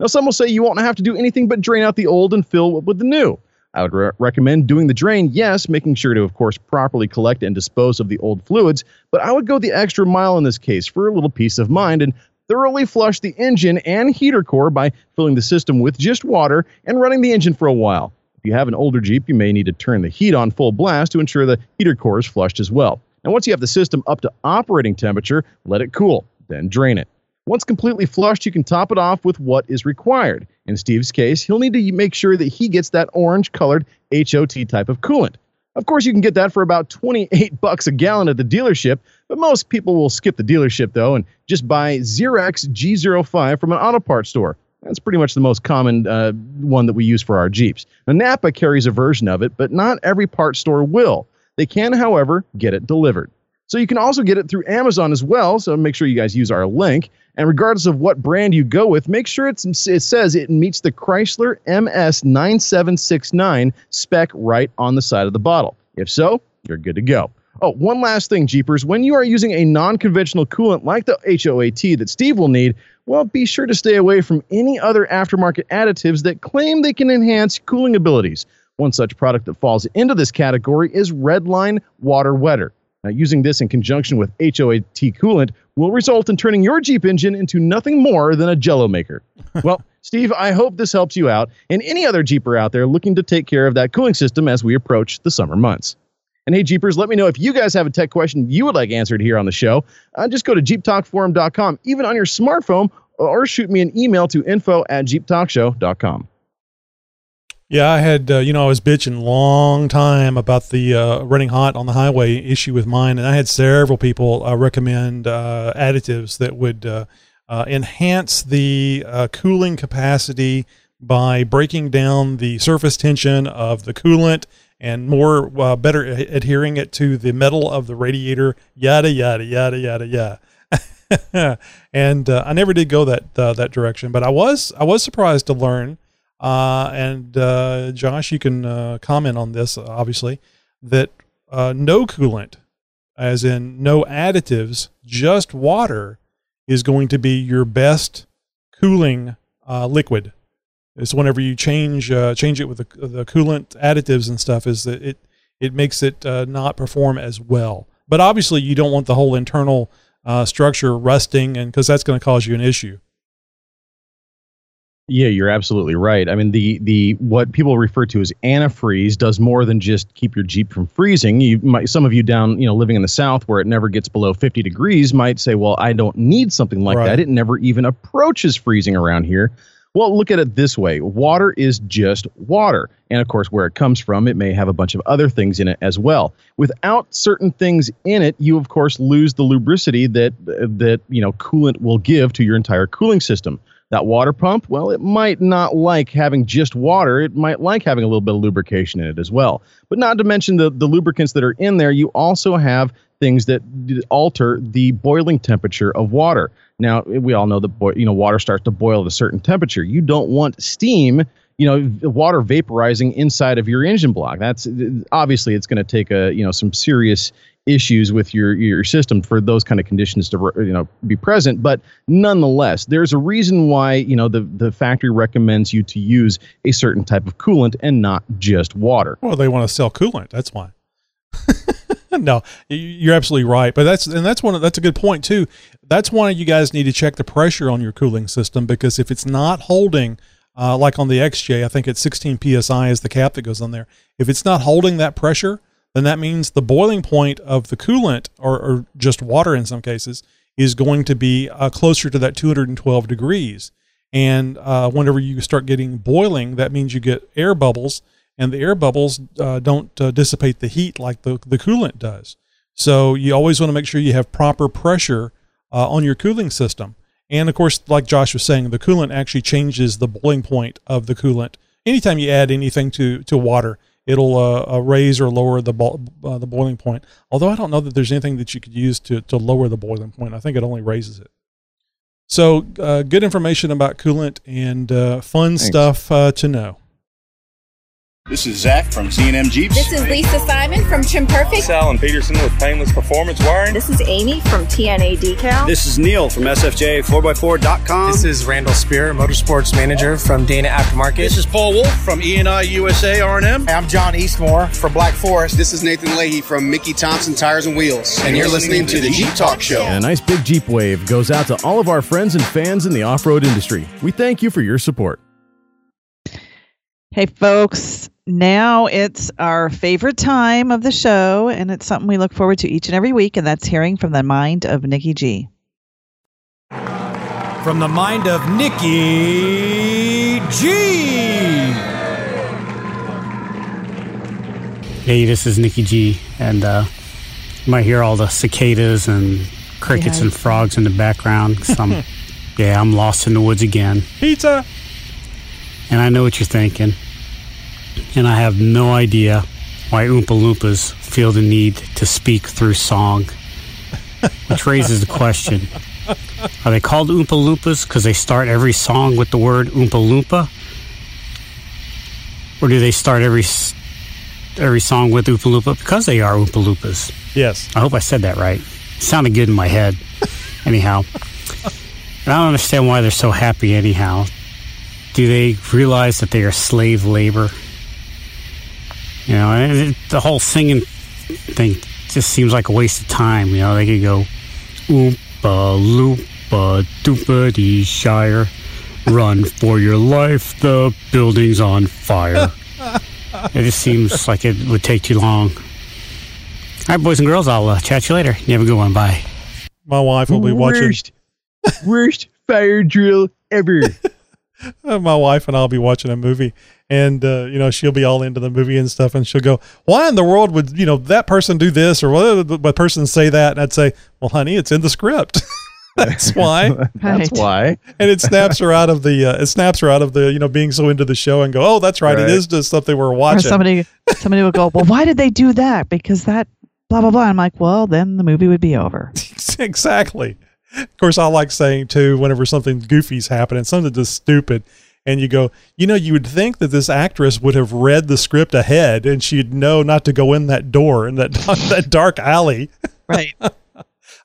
Now, some will say you won't have to do anything but drain out the old and fill up with the new. I would re- recommend doing the drain, yes, making sure to, of course, properly collect and dispose of the old fluids, but I would go the extra mile in this case for a little peace of mind and thoroughly flush the engine and heater core by filling the system with just water and running the engine for a while. If you have an older Jeep, you may need to turn the heat on full blast to ensure the heater core is flushed as well. And once you have the system up to operating temperature, let it cool, then drain it. Once completely flushed, you can top it off with what is required. In Steve's case, he'll need to make sure that he gets that orange colored HOAT type of coolant. Of course, you can get that for about 28 bucks a gallon at the dealership, but most people will skip the dealership though and just buy Zerex G05 from an auto parts store. That's pretty much the most common uh, one that we use for our Jeeps. Now, Napa carries a version of it, but not every parts store will. They can, however, get it delivered. So you can also get it through Amazon as well. So make sure you guys use our link. And regardless of what brand you go with, make sure it says it meets the Chrysler MS 9769 spec right on the side of the bottle. If so, you're good to go. Oh, one last thing, Jeepers. When you are using a non conventional coolant like the HOAT that Steve will need, well, be sure to stay away from any other aftermarket additives that claim they can enhance cooling abilities. One such product that falls into this category is Redline Water Wetter. Now, using this in conjunction with HOAT coolant will result in turning your Jeep engine into nothing more than a jello maker. well, Steve, I hope this helps you out and any other Jeeper out there looking to take care of that cooling system as we approach the summer months. And hey, Jeepers, let me know if you guys have a tech question you would like answered here on the show. Uh, just go to jeeptalkforum.com, even on your smartphone, or shoot me an email to info at jeeptalkshow.com. Yeah, I had, uh, you know, I was bitching long time about the uh, running hot on the highway issue with mine, and I had several people uh, recommend uh, additives that would uh, uh, enhance the cooling capacity by breaking down the surface tension of the coolant and more better adhering it to the metal of the radiator. Yada yada yada yada yada. and I never did go that that direction, but I was I was surprised to learn uh, and uh, Josh, you can uh, comment on this, obviously, that uh, no coolant, as in no additives, just water, is going to be your best cooling uh, liquid. It's whenever you change uh, change it with the, the coolant additives and stuff, is that it it makes it not perform as well. But obviously, you don't want the whole internal structure rusting, and because that's going to cause you an issue. Yeah, you're absolutely right. I mean, the the what people refer to as antifreeze does more than just keep your Jeep from freezing. You might some of you down, you know, living in the South where it never gets below 50 degrees might say, "Well, I don't need something like right. that. It never even approaches freezing around here." Well, look at it this way. Water is just water. And of course, where it comes from, it may have a bunch of other things in it as well. Without certain things in it, you of course lose the lubricity that that, you know, coolant will give to your entire cooling system. That water pump, well, it might not like having just water. It might like having a little bit of lubrication in it as well. But not to mention the, the lubricants that are in there, you also have things that alter the boiling temperature of water. Now, we all know that you know water starts to boil at a certain temperature. You don't want steam you know water vaporizing inside of your engine block that's obviously it's going to take a you know some serious issues with your your system for those kind of conditions to you know be present. But nonetheless there's a reason why you know the the factory recommends you to use a certain type of coolant and not just water. Well they want to sell coolant that's why. No you're absolutely right but that's and that's one that's a good point too. That's why you guys need to check the pressure on your cooling system because if it's not holding uh, like on the xj i think it's 16 psi is the cap that goes on there. If it's not holding that pressure then that means the boiling point of the coolant, or, or just water in some cases, is going to be uh, closer to that 212 degrees. And uh, whenever you start getting boiling, that means you get air bubbles, and the air bubbles uh, don't uh, dissipate the heat like the, the coolant does. So you always want to make sure you have proper pressure uh, on your cooling system. And of course, like Josh was saying, the coolant actually changes the boiling point of the coolant. Anytime you add anything to, to water, it'll uh, uh, raise or lower the bo- uh, the boiling point. Although I don't know that there's anything that you could use to to lower the boiling point. I think it only raises it. So uh, good information about coolant and uh, fun stuff uh, to know. This is Zach from Z&M Jeeps. This is Lisa Simon from Trim Perfect. This is Alan Peterson with Painless Performance Wiring. This is Amy from TNA Decal. This is Neil from SFJ4x4.com. This is Randall Spear, Motorsports Manager from Dana Aftermarket. This is Paul Wolf from ENI USA R&M. I'm John Eastmore from Black Forest. This is Nathan Leahy from Mickey Thompson Tires and Wheels. And you're listening to the Jeep Talk Show. And a nice big Jeep wave goes out to all of our friends and fans in the off road industry. We thank you for your support. Hey, folks, now it's our favorite time of the show, and it's something we look forward to each and every week, and that's hearing from the mind of Nikki G. From the mind of Nikki G. Hey, this is Nikki G, and uh, you might hear all the cicadas and crickets Yeah. and frogs in the background. I'm, yeah, I'm lost in the woods again. Pizza. And I know what you're thinking. And I have no idea why Oompa Loompas feel the need to speak through song. Which raises the question Are they called Oompa Loompas because they start every song with the word Oompa Loompa? Or do they start every every song with Oompa Loompa because they are Oompa Loompas? Yes. I hope I said that right. It sounded good in my head. Anyhow. And I don't understand why they're so happy anyhow. Do they realize that they are slave labor? You know, and it, the whole singing thing just seems like a waste of time. You know, they could go oompa loopa doopa dee shire, run for your life, the building's on fire. it just seems like it would take too long. All right, boys and girls, I'll uh, chat you later. You have a good one. Bye. My wife will be watching. Worst, worst fire drill ever. My wife and I'll be watching a movie and uh, you know she'll be all into the movie and stuff and she'll go why in the world would you know that person do this or what what person say that and I'd say well honey it's in the script that's why That's why. and it snaps her out of the uh, it snaps her out of the you know being so into the show and go oh that's right, Right. it is just something we're Or watching somebody, somebody will go, well, why did they do that? Because that blah blah blah. I'm like, well, then the movie would be over. exactly. Of course, I like saying too, whenever something goofy's happening, something just stupid, and you go, you know, you would think that this actress would have read the script ahead and she'd know not to go in that door in that that dark alley. Right.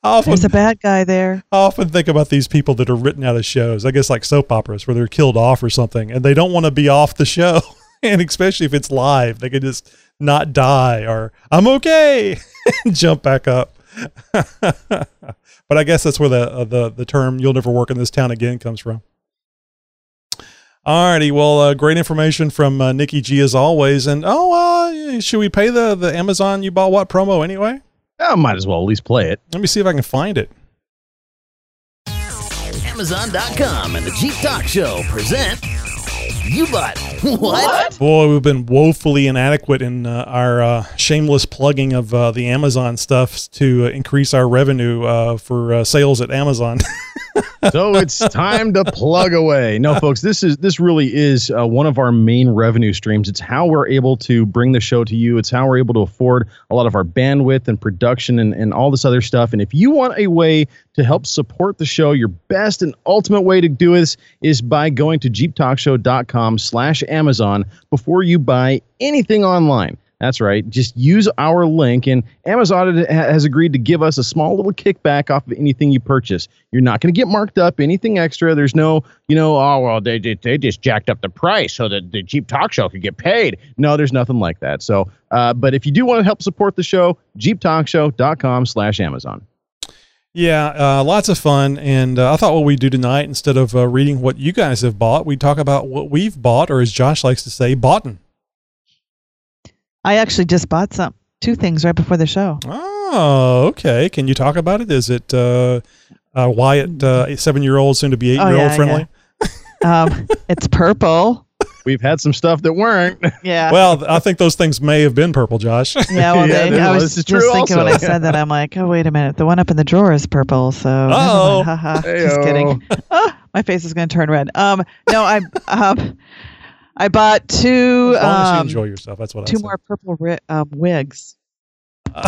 Often, There's a bad guy there. I often think about these people that are written out of shows. I guess like soap operas where they're killed off or something, and they don't want to be off the show, and especially if it's live, they could just not die or I'm okay and jump back up. but I guess that's where the uh, the the term "you'll never work in this town again" comes from. Alrighty, well, uh, great information from uh, Nikki G as always. And oh, uh, should we pay the the Amazon you bought what promo anyway? I might as well at least play it. Let me see if I can find it. Amazon.com and the Jeep Talk Show present You Bought What? Boy, we've been woefully inadequate in uh, our uh, shameless plugging of uh, the Amazon stuff to uh, increase our revenue uh, for uh, sales at Amazon. so it's time to plug away. No, folks, this is this really is uh, one of our main revenue streams. It's how we're able to bring the show to you. It's how we're able to afford a lot of our bandwidth and production and, and all this other stuff. And if you want a way to help support the show, your best and ultimate way to do this is by going to jeeptalkshow.com slash Amazon before you buy anything online. That's right. Just use our link, and Amazon has agreed to give us a small little kickback off of anything you purchase. You're not going to get marked up anything extra. There's no, you know, oh well, they they, just jacked up the price so that the Jeep Talk Show could get paid. No, there's nothing like that. So, uh, but if you do want to help support the show, JeepTalkShow.com/slash/Amazon. yeah, uh, lots of fun. And uh, I thought what we'd do tonight, instead of uh, reading what you guys have bought, we'd talk about what we've bought, or as Josh likes to say, boughten. I actually just bought some two things right before the show. Oh, okay. Can you talk about it? Is it uh, uh, Wyatt, uh, seven year old, soon to be eight year old yeah, friendly? Um, it's purple. We've had some stuff that weren't. Yeah. Well, I think those things may have been purple, Josh. Yeah, well, Yeah, they, no, I was just true thinking when I said that, I'm like, oh, wait a minute. The one up in the drawer is purple. So, Uh-oh. Haha. Just kidding. Ah, my face is going to turn red. Um, no, I, um, I bought two. As long as you um, enjoy yourself, that's what I two more purple ri- um, wigs.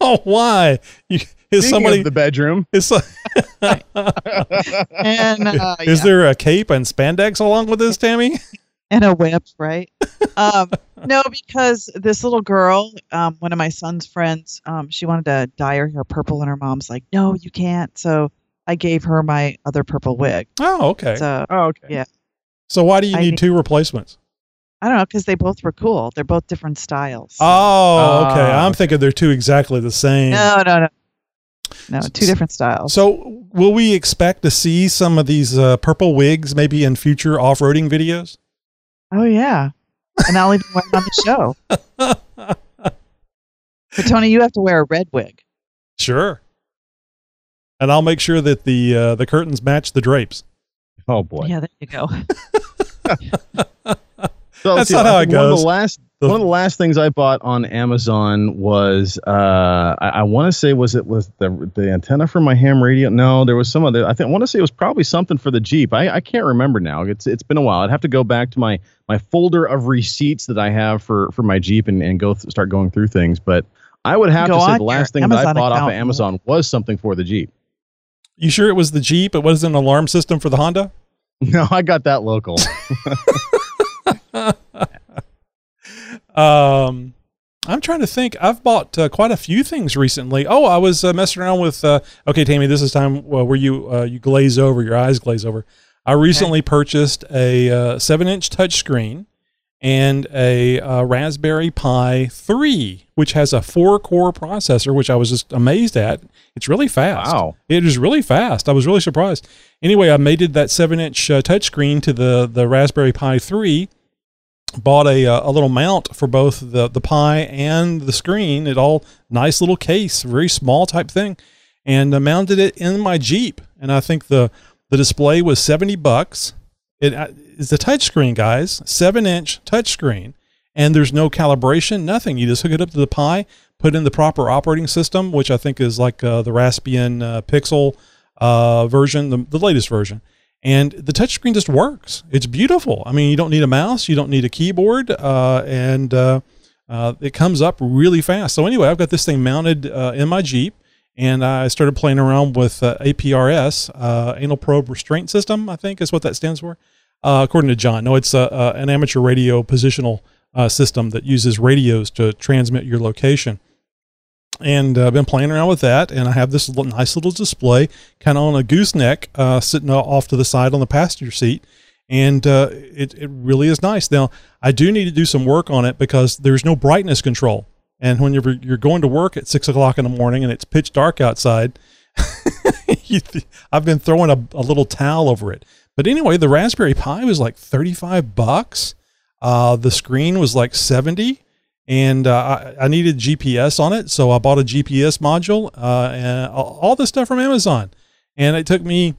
Oh, why? You, is Speaking somebody of the bedroom? Is, And uh, is yeah. there a cape and spandex along with this, Tammy? and a whip, right? um, no, because this little girl, um, one of my son's friends, um, she wanted to dye her hair purple, and her mom's like, "No, you can't." So I gave her my other purple wig. Oh, okay. So oh, okay. yeah, So why do you I need need- two replacements? I don't know because they both were cool. They're both different styles. Oh, okay. Ah, I'm thinking they're two exactly the same. no, no, no, no, two different styles. So, will we expect to see some of these uh, purple wigs maybe in future off-roading videos? Oh yeah, and I'll even wear them on the show. But Tony, you have to wear a red wig. Sure. And I'll make sure that the uh, the curtains match the drapes. Oh boy. Yeah, there you go. So That's see, not how it think One of the last one of the last things I bought on Amazon was uh, I, I want to say was it was the the antenna for my ham radio? No, there was some other. I think I want to say it was probably something for the Jeep. I, I can't remember now. It's it's been a while. I'd have to go back to my my folder of receipts that I have for for my Jeep and and go th- start going through things. But I would have Go to say the last thing that I Amazon bought off of. Amazon was something for the Jeep. You sure it was the Jeep? It wasn't an alarm system for the Honda? No, I got that local. Um, I'm trying to think. I've bought uh, quite a few things recently. Oh, I was uh, messing around with. Uh, okay, Tammy, this is time uh, where you uh, you glaze over, your eyes glaze over. I recently purchased a uh, seven inch touchscreen and a uh, Raspberry Pi 3, which has a four core processor, which I was just amazed at. It's really fast. Wow. It is really fast. I was really surprised. Anyway, I mated that seven inch uh, touchscreen to the, the Raspberry Pi 3 bought a uh, a little mount for both the the Pi and the screen. It all nice little case, very small type thing, and uh, mounted it in my Jeep. And I think the the display was seventy bucks. It is a touchscreen, guys, seven inch touchscreen, and there's no calibration, nothing. You just hook it up to the Pi, put in the proper operating system, which I think is like uh, the Raspbian uh, Pixel uh, version, the, the latest version and the touchscreen just works. It's beautiful. I mean, you don't need a mouse, you don't need a keyboard, uh, and uh, uh, it comes up really fast. So anyway, I've got this thing mounted in my Jeep, and I started playing around with uh, APRS, uh, anal probe restraint system. I think is what that stands for, according to John. No, it's uh, uh, an amateur radio positional uh, system that uses radios to transmit your location and I've been playing around with that. And I have this little, nice little display, kind of on a gooseneck, uh, sitting off to the side on the passenger seat, and uh, it it really is nice. Now I do need to do some work on it because there's no brightness control, and when you're you're going to work at six o'clock in the morning and it's pitch dark outside, th- I've been throwing a, a little towel over it. But anyway, the Raspberry Pi was like thirty five bucks. Uh, the screen was like seventy and uh, I, I needed GPS on it, so I bought a GPS module uh, and all this stuff from Amazon. And it took me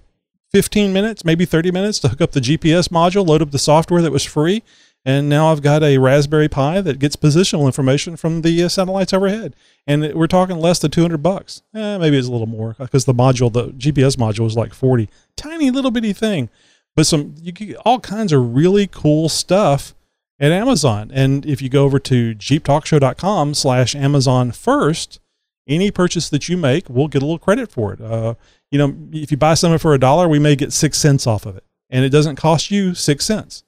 15 minutes, maybe 30 minutes to hook up the GPS module, load up the software that was free, and now I've got a Raspberry Pi that gets positional information from the uh, satellites overhead. And it- we're talking less than 200 bucks. Eh, maybe it's a little more because the module, the GPS module, is like 40. Tiny little bitty thing, but some you get all kinds of really cool stuff at Amazon. And if you go over to jeeptalkshow.com slash Amazon first, any purchase that you make, we'll get a little credit for it. Uh, you know, if you buy something for a dollar, we may get six cents off of it. And it doesn't cost you six cents.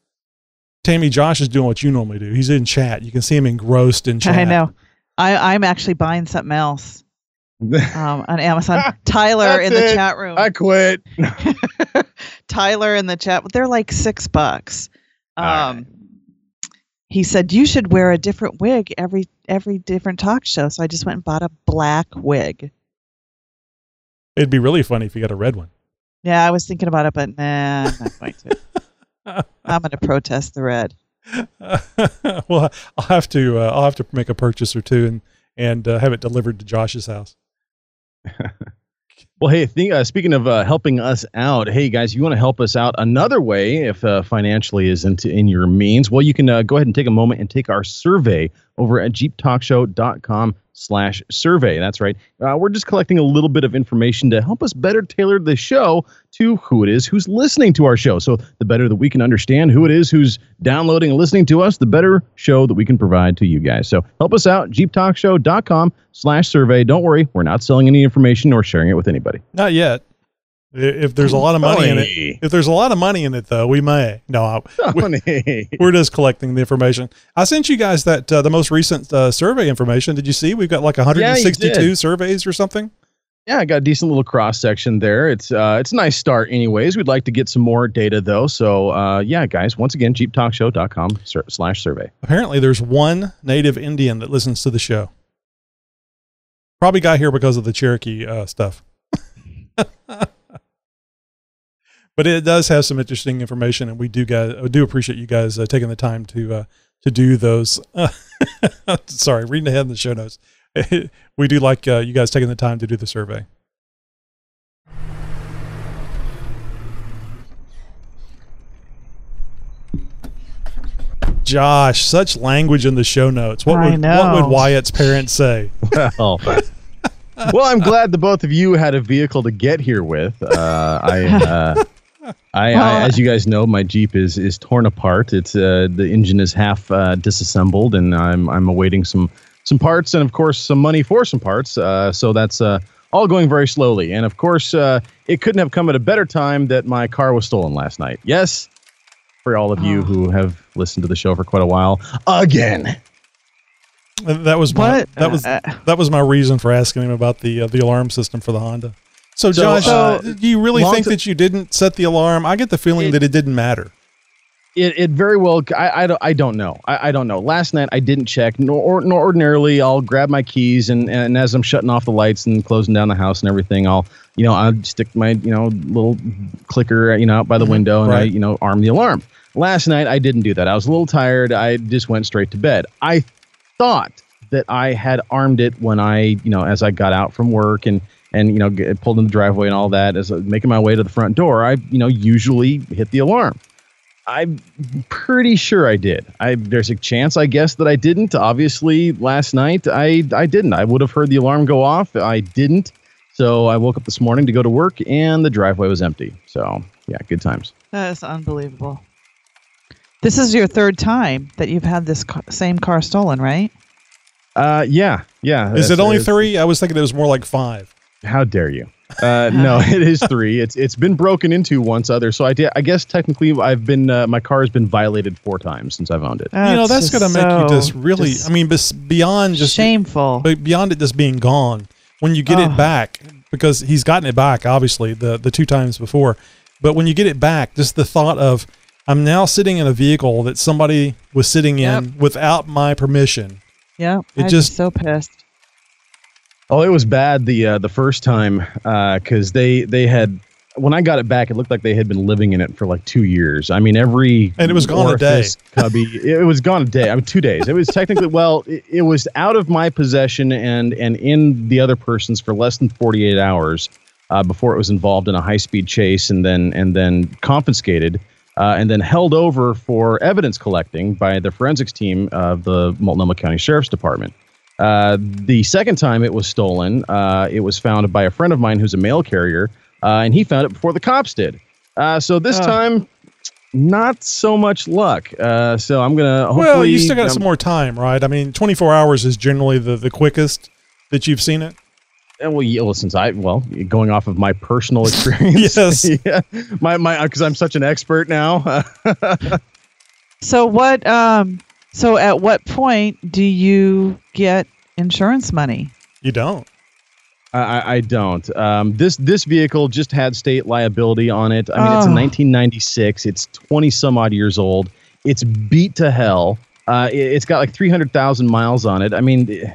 Tammy Josh is doing what you normally do. He's in chat. You can see him engrossed in chat. I know. I, I'm actually buying something else um, on Amazon. Tyler in the it. chat room. I quit. Tyler in the chat. They're like six bucks. Um, He said you should wear a different wig every every different talk show. So I just went and bought a black wig. It'd be really funny if you got a red one. Yeah, I was thinking about it, but nah, I'm not going to. I'm going to protest the red. well, I'll have to. Uh, I'll have to make a purchase or two and and uh, have it delivered to Josh's house. Well, hey, think, uh, speaking of uh, helping us out, hey guys, you want to help us out another way if uh, financially isn't in your means? Well, you can uh, go ahead and take a moment and take our survey over at jeeptalkshow.com slash survey. That's right. Uh, we're just collecting a little bit of information to help us better tailor the show to who it is who's listening to our show. So the better that we can understand who it is who's downloading and listening to us, the better show that we can provide to you guys. So help us out, jeeptalkshow.com slash survey. Don't worry, we're not selling any information or sharing it with anybody. Not yet. If there's a lot of money in it, if there's a lot of money in it, though, we may. No, I- we, Money. we're just collecting the information. I sent you guys that uh, the most recent uh, survey information. Did you see? We've got like 162 did. surveys or something. Yeah, I got a decent little cross section there. It's uh, it's a nice start, anyways. We'd like to get some more data though. So uh, yeah, guys, once again, jeeptalkshow.com sur- slash survey. Apparently, there's one native Indian that listens to the show. Probably got here because of the Cherokee uh, stuff. but it does have some interesting information, and we do guys I do appreciate you guys uh, taking the time to uh, to do those. sorry, reading ahead in the show notes. we do like uh, you guys taking the time to do the survey. Josh, such language in the show notes. What I would what would. Wyatt's parents say? Well, well, I'm glad the both of you had a vehicle to get here with. Uh, I, uh, I, I, as you guys know, my Jeep is is torn apart. It's uh, the engine is half uh, disassembled, and I'm I'm awaiting some some parts and of course some money for some parts. Uh, so that's uh, all going very slowly. And of course, uh, it couldn't have come at a better time that my car was stolen last night. Yes, for all of you who have listened to the show for quite a while, again. That was my What? that was Uh, that was my reason for asking him about the uh, the alarm system for the Honda. So, So, Josh, uh, do you really think ti- that you didn't set the alarm? I get the feeling It- that it didn't matter. It, it very well. I, I, don't, I don't know. I, I don't know. Last night I didn't check. Nor, nor ordinarily I'll grab my keys and, and as I'm shutting off the lights and closing down the house and everything, I'll you know I'll stick my you know little clicker you know out by the window and I you know arm the alarm. Last night I didn't do that. I was a little tired. I just went straight to bed. I thought that I had armed it when I you know as I got out from work and and you know get, pulled in the driveway and all that as I was making my way to the front door. I you know usually hit the alarm. I'm pretty sure I did. I there's a chance I guess that I didn't. Obviously, last night I I didn't. I would have heard the alarm go off. I didn't. So I woke up this morning to go to work and the driveway was empty. So yeah, good times. That is unbelievable. This is your third time that you've had this ca- same car stolen, right? Uh, yeah, yeah. Is it only three? I was thinking it was more like five. How dare you? Uh, no, it is three. It's it's been broken into once other. So I did. I guess technically I've been uh, my car has been violated four times since I've owned it. you know, that's going to make you just really. just I mean, bes- beyond just shameful. but beyond it just being gone, when you get Oh. it back, because he's gotten it back, obviously the the two times before, but when you get it back, just the thought of I'm now sitting in a vehicle that somebody was sitting in without my permission. Yeah, It I'd be just- so pissed. Oh, it was bad the uh, the first time because they they had when I got it back, it looked like they had been living in it for like two years. I mean, every And it was gone a day. cubby. It was gone a day. I mean, two days. It was technically well, it, it was out of my possession and and in the other person's for less than forty eight hours uh, before it was involved in a high speed chase and then and then confiscated. Uh, and then held over for evidence collecting by the forensics team of the Multnomah County Sheriff's Department. Uh, the second time it was stolen, uh, it was found by a friend of mine who's a mail carrier, uh, and he found it before the cops did. Uh, so this time, not so much luck. Uh, so I'm gonna hopefully. well, you still got um, some more time, right? I mean, 24 hours is generally the the quickest that you've seen it. And well, yeah, well, since I well, going off of my personal experience, Yes. yeah, my my because I'm such an expert now. So what? Um. So at what point do you get insurance money? You don't. I, I- I don't. Um, this this vehicle just had state liability on it. I mean, it's a Oh. 1996. It's 20 some odd years old. It's beat to hell. Uh, it, it's got like 300,000 miles on it. I mean, eh,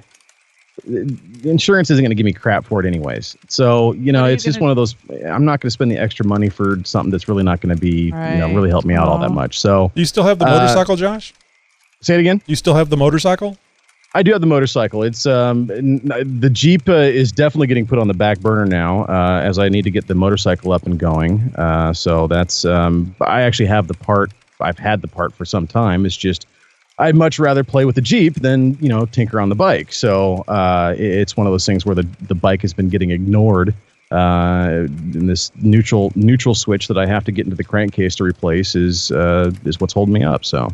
the insurance isn't going to give me crap for it anyways. So you know, What you it's just one of those. I'm not going to spend the extra money for something that's really not going to be you know really help me out all that Oh. much. So You still have the Uh, motorcycle, Josh? Say it again. You still have the motorcycle? I do have the motorcycle. It's um n- the Jeep uh, is definitely getting put on the back burner now, uh, as I need to get the motorcycle up and going. Uh, so that's um I actually have the part. I've had the part for some time. It's just I'd much rather play with the Jeep than you know tinker on the bike. So uh, it's one of those things where the the bike has been getting ignored. Uh, and this neutral neutral switch that I have to get into the crankcase to replace is uh, is what's holding me up. So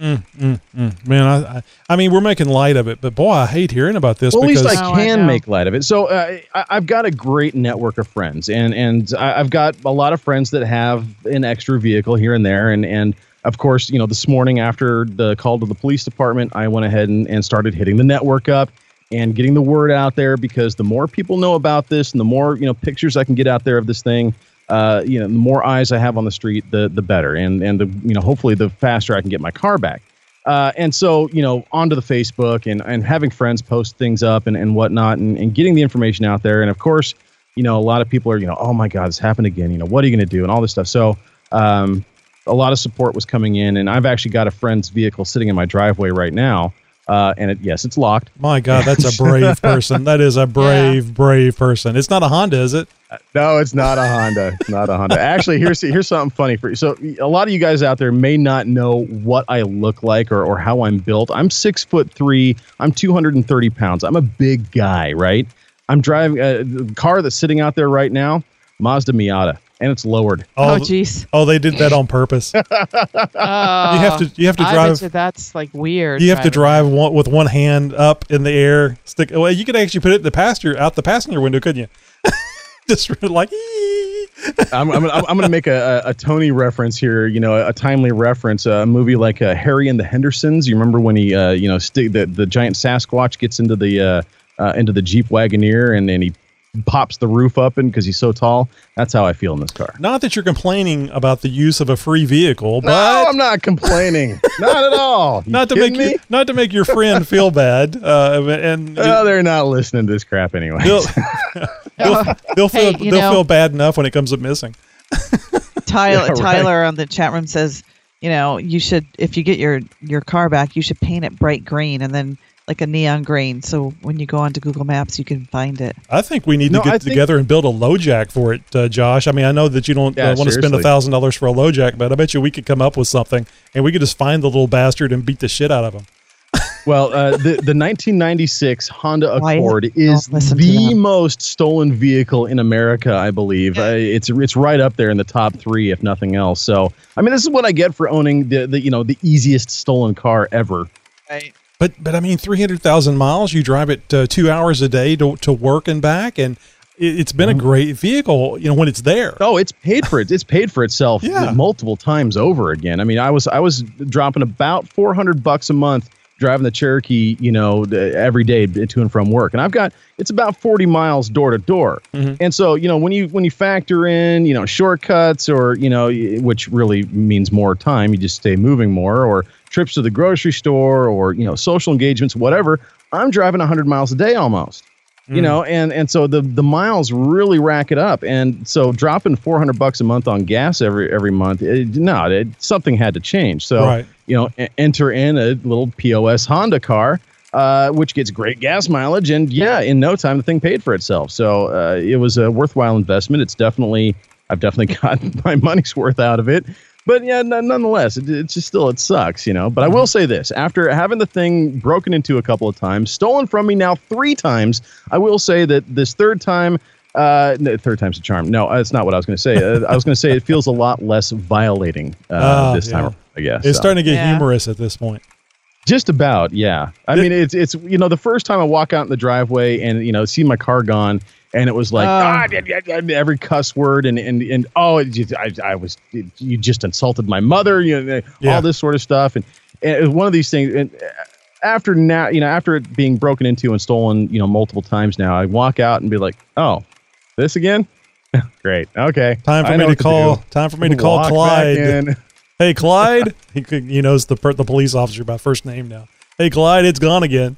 Mm, mm, mm. Man, I, I, I mean, we're making light of it, but boy, I hate hearing about this well, at least I can make light of it. So uh, I, I've got a great network of friends, and and I, I've got a lot of friends that have an extra vehicle here and there, and and of course, you know, this morning after the call to the police department, I went ahead and, and started hitting the network up and getting the word out there because the more people know about this, and the more you know pictures I can get out there of this thing. Uh, you know, the more eyes I have on the street, the the better, and and the you know, hopefully, the faster I can get my car back. Uh, and so, you know, onto the Facebook and, and having friends post things up and, and whatnot and, and getting the information out there. And of course, you know, a lot of people are, you know, oh my God, this happened again. You know, what are you going to do? And all this stuff. So, um, a lot of support was coming in. And I've actually got a friend's vehicle sitting in my driveway right now. Uh, and it, yes, it's locked. My God, that's a brave person. That is a brave, brave person. It's not a Honda, is it? No, it's not a Honda. It's not a Honda. Actually, here's here's something funny for you. So a lot of you guys out there may not know what I look like or, or how I'm built. I'm six foot three. I'm 230 pounds. I'm a big guy, right? I'm driving uh, the car that's sitting out there right now, Mazda Miata, and it's lowered. Oh, jeez. Oh, they did that on purpose. you have to you have to drive. bet that's like weird. You have to drive one, with one hand up in the air. Stick. Well, you could actually put it in the passenger out the passenger window, couldn't you? Just like. I'm, I'm, I'm, I'm going to make a, a, a Tony reference here, you know, a, a timely reference. A movie like uh, Harry and the Hendersons. You remember when he, uh, you know, st- the the giant Sasquatch gets into the uh, uh, into the Jeep Wagoneer and then he pops the roof up in because he's so tall. That's how I feel in this car. Not that you're complaining about the use of a free vehicle, No, but I'm not complaining. not at all. You not to make kidding you, me? not to make your friend feel bad. Uh, and Oh, they're not listening to this crap anyway. they'll, they'll, they'll feel Hey, you they'll know- feel bad enough when it comes up missing. Tyler Yeah, right. Tyler on the chat room says, you know, you should if you get your your car back, you should paint it bright green and then like a neon green, so when you go onto Google Maps, you can find it. I think we need No, to get I think- together and build a LoJack for it, uh, Josh. I mean, I know that you don't Yeah, uh, want to spend a thousand dollars for a LoJack, but I bet you we could come up with something, and we could just find the little bastard and beat the shit out of him. Well, uh, the the 1996 Honda Accord is the most stolen vehicle in America, I believe. Uh, it's it's right up there in the top three, if nothing else. So, I mean, this is what I get for owning the, the you know the easiest stolen car ever. Right. But but I mean, three hundred thousand miles. You drive it uh, two hours a day to to work and back, and it, it's been a great vehicle. You know when it's there. Oh, it's paid for it. It's paid for itself Yeah. multiple times over again. I mean, I was I was dropping about 400 bucks a month driving the Cherokee, you know, every day to and from work. And I've got it's about 40 miles door to door. And so, you know, when you when you factor in, you know, shortcuts or, you know, which really means more time, you just stay moving more or trips to the grocery store or, you know, social engagements, whatever, I'm driving 100 miles a day almost you Mm. know and and so the the miles really rack it up. And so dropping 400 bucks a month on gas every every month it, no it, something had to change. So Right. you know enter in a little pos honda car uh, which gets great gas mileage and yeah in no time the thing paid for itself. So uh, it was a worthwhile investment. It's definitely i've definitely gotten my money's worth out of it but yeah, n- nonetheless, it, it's just still it sucks, you know. But I will say this: after having the thing broken into a couple of times, stolen from me now three times, I will say that this third time, uh, no, third time's a charm. No, that's not what I was going to say. Uh, I was going to say it feels a lot less violating uh, Ah, this time. yeah. around, I guess It's so. starting to get Yeah. humorous at this point. Just about, yeah. I mean, it's it's you know the first time I walk out in the driveway and you know see my car gone, and it was like Oh. ah, yeah, every cuss word and and and oh, it just, I I was you just insulted my mother, you know, Yeah. all this sort of stuff, and, and it was one of these things. And after now, you know, after it being broken into and stolen, you know, multiple times now, I walk out and be like, oh, this again. Great. Okay. Time for I me to call. do. Time for me to call Walk Clyde. Hey, Clyde. he could, he knows the per- the police officer by first name now. Hey, Clyde, it's gone again.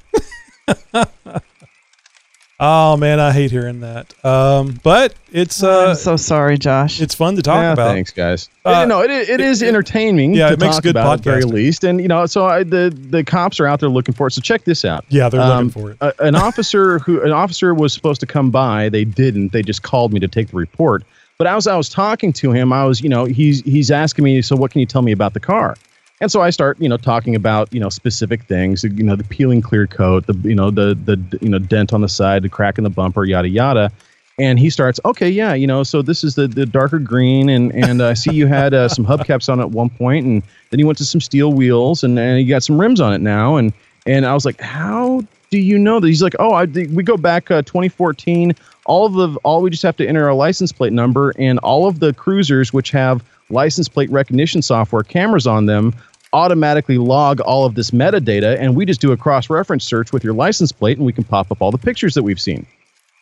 Oh man, I hate hearing that. Um, but it's uh, I'm so sorry, Josh. it's fun to talk Yeah, about. Thanks, guys. Uh, no, it, it is entertaining. yeah, to it makes talk good about at the very least. And you know, so I, the the cops are out there looking for it. So check this out. Yeah, they're Um, looking for it. a- an officer who an officer was supposed to come by. They didn't. They just called me to take the report. But as I was talking to him, I was, you know, he's he's asking me, so what can you tell me about the car? And so I start, you know, talking about, you know, specific things, you know, the peeling clear coat, the, you know, the, the, you know, dent on the side, the crack in the bumper, yada, yada. And he starts, okay, yeah, you know, so this is the, the darker green. And, and I see you had uh, some hubcaps on at one point, And then you went to some steel wheels and, and you got some rims on it now. And, and I was like, how do you know that? He's like, oh, I, we go back uh, 2014. All of the, all we just have to enter a license plate number and all of the cruisers, which have license plate recognition software cameras on them automatically log all of this metadata and we just do a cross reference search with your license plate and we can pop up all the pictures that we've seen.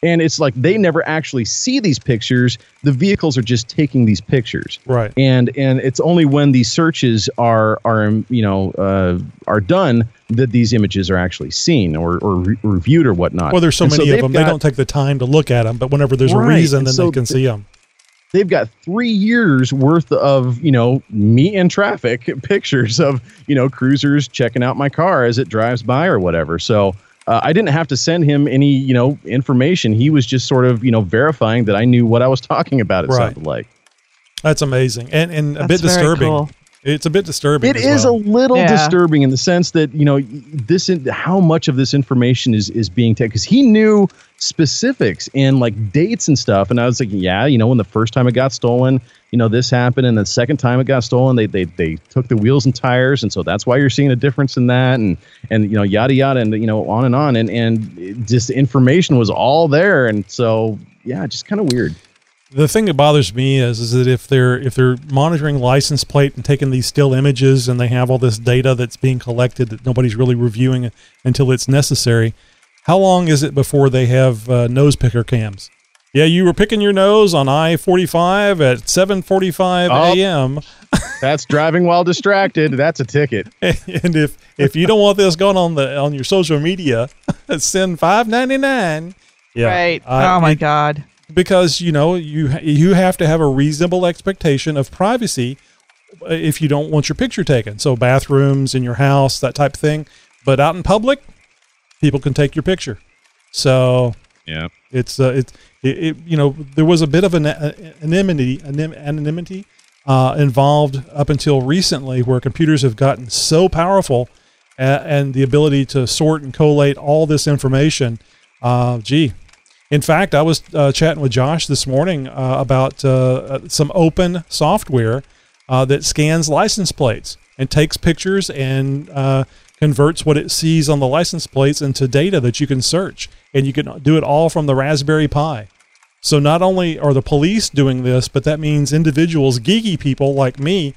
And it's like they never actually see these pictures. The vehicles are just taking these pictures. Right. And and it's only when these searches are are you know uh, are done that these images are actually seen or, or re- reviewed or whatnot. Well there's so and many so of them. Got, they don't take the time to look at them but whenever there's right, a reason then so they can see them they've got three years worth of you know me and traffic pictures of you know cruisers checking out my car as it drives by or whatever so uh, i didn't have to send him any you know information he was just sort of you know verifying that i knew what i was talking about it Right. sounded like that's amazing and and a That's bit very disturbing cool. It's a bit disturbing It is well. a little Yeah. disturbing in the sense that you know this in, how much of this information is is being taken because he knew specifics and like dates and stuff and i was like, yeah you know when the first time it got stolen you know this happened and the second time it got stolen they they, they took the wheels and tires and so that's why you're seeing a difference in that and and you know yada yada and you know on and on and and it just information was all there and so yeah just kind of weird the thing that bothers me is is that if they're if they're monitoring license plate and taking these still images and they have all this data that's being collected that nobody's really reviewing until it's necessary how long is it before they have uh, nose picker cams yeah you were picking your nose on i-45 at 7.45 Oh. a.m that's driving while distracted that's a ticket and if if you don't want this going on the on your social media send 5.99 yeah Right. Uh, oh my it- God. Because you know you you have to have a reasonable expectation of privacy uh, if you don't want your picture taken. So bathrooms in your house, that type of thing. But out in public, people can take your picture. So yeah, it's uh, it's it, it you know there was a bit of an uh, anonymity anonymity uh, involved up until recently, where computers have gotten so powerful uh, and the ability to sort and collate all this information. Uh, gee, in fact, I was uh, chatting with Josh this morning uh, about uh, some open software uh, that scans license plates and takes pictures and uh, converts what it sees on the license plates into data that you can search. And you can do it all from the Raspberry Pi. So not only are the police doing this, but that means individuals, geeky people like me,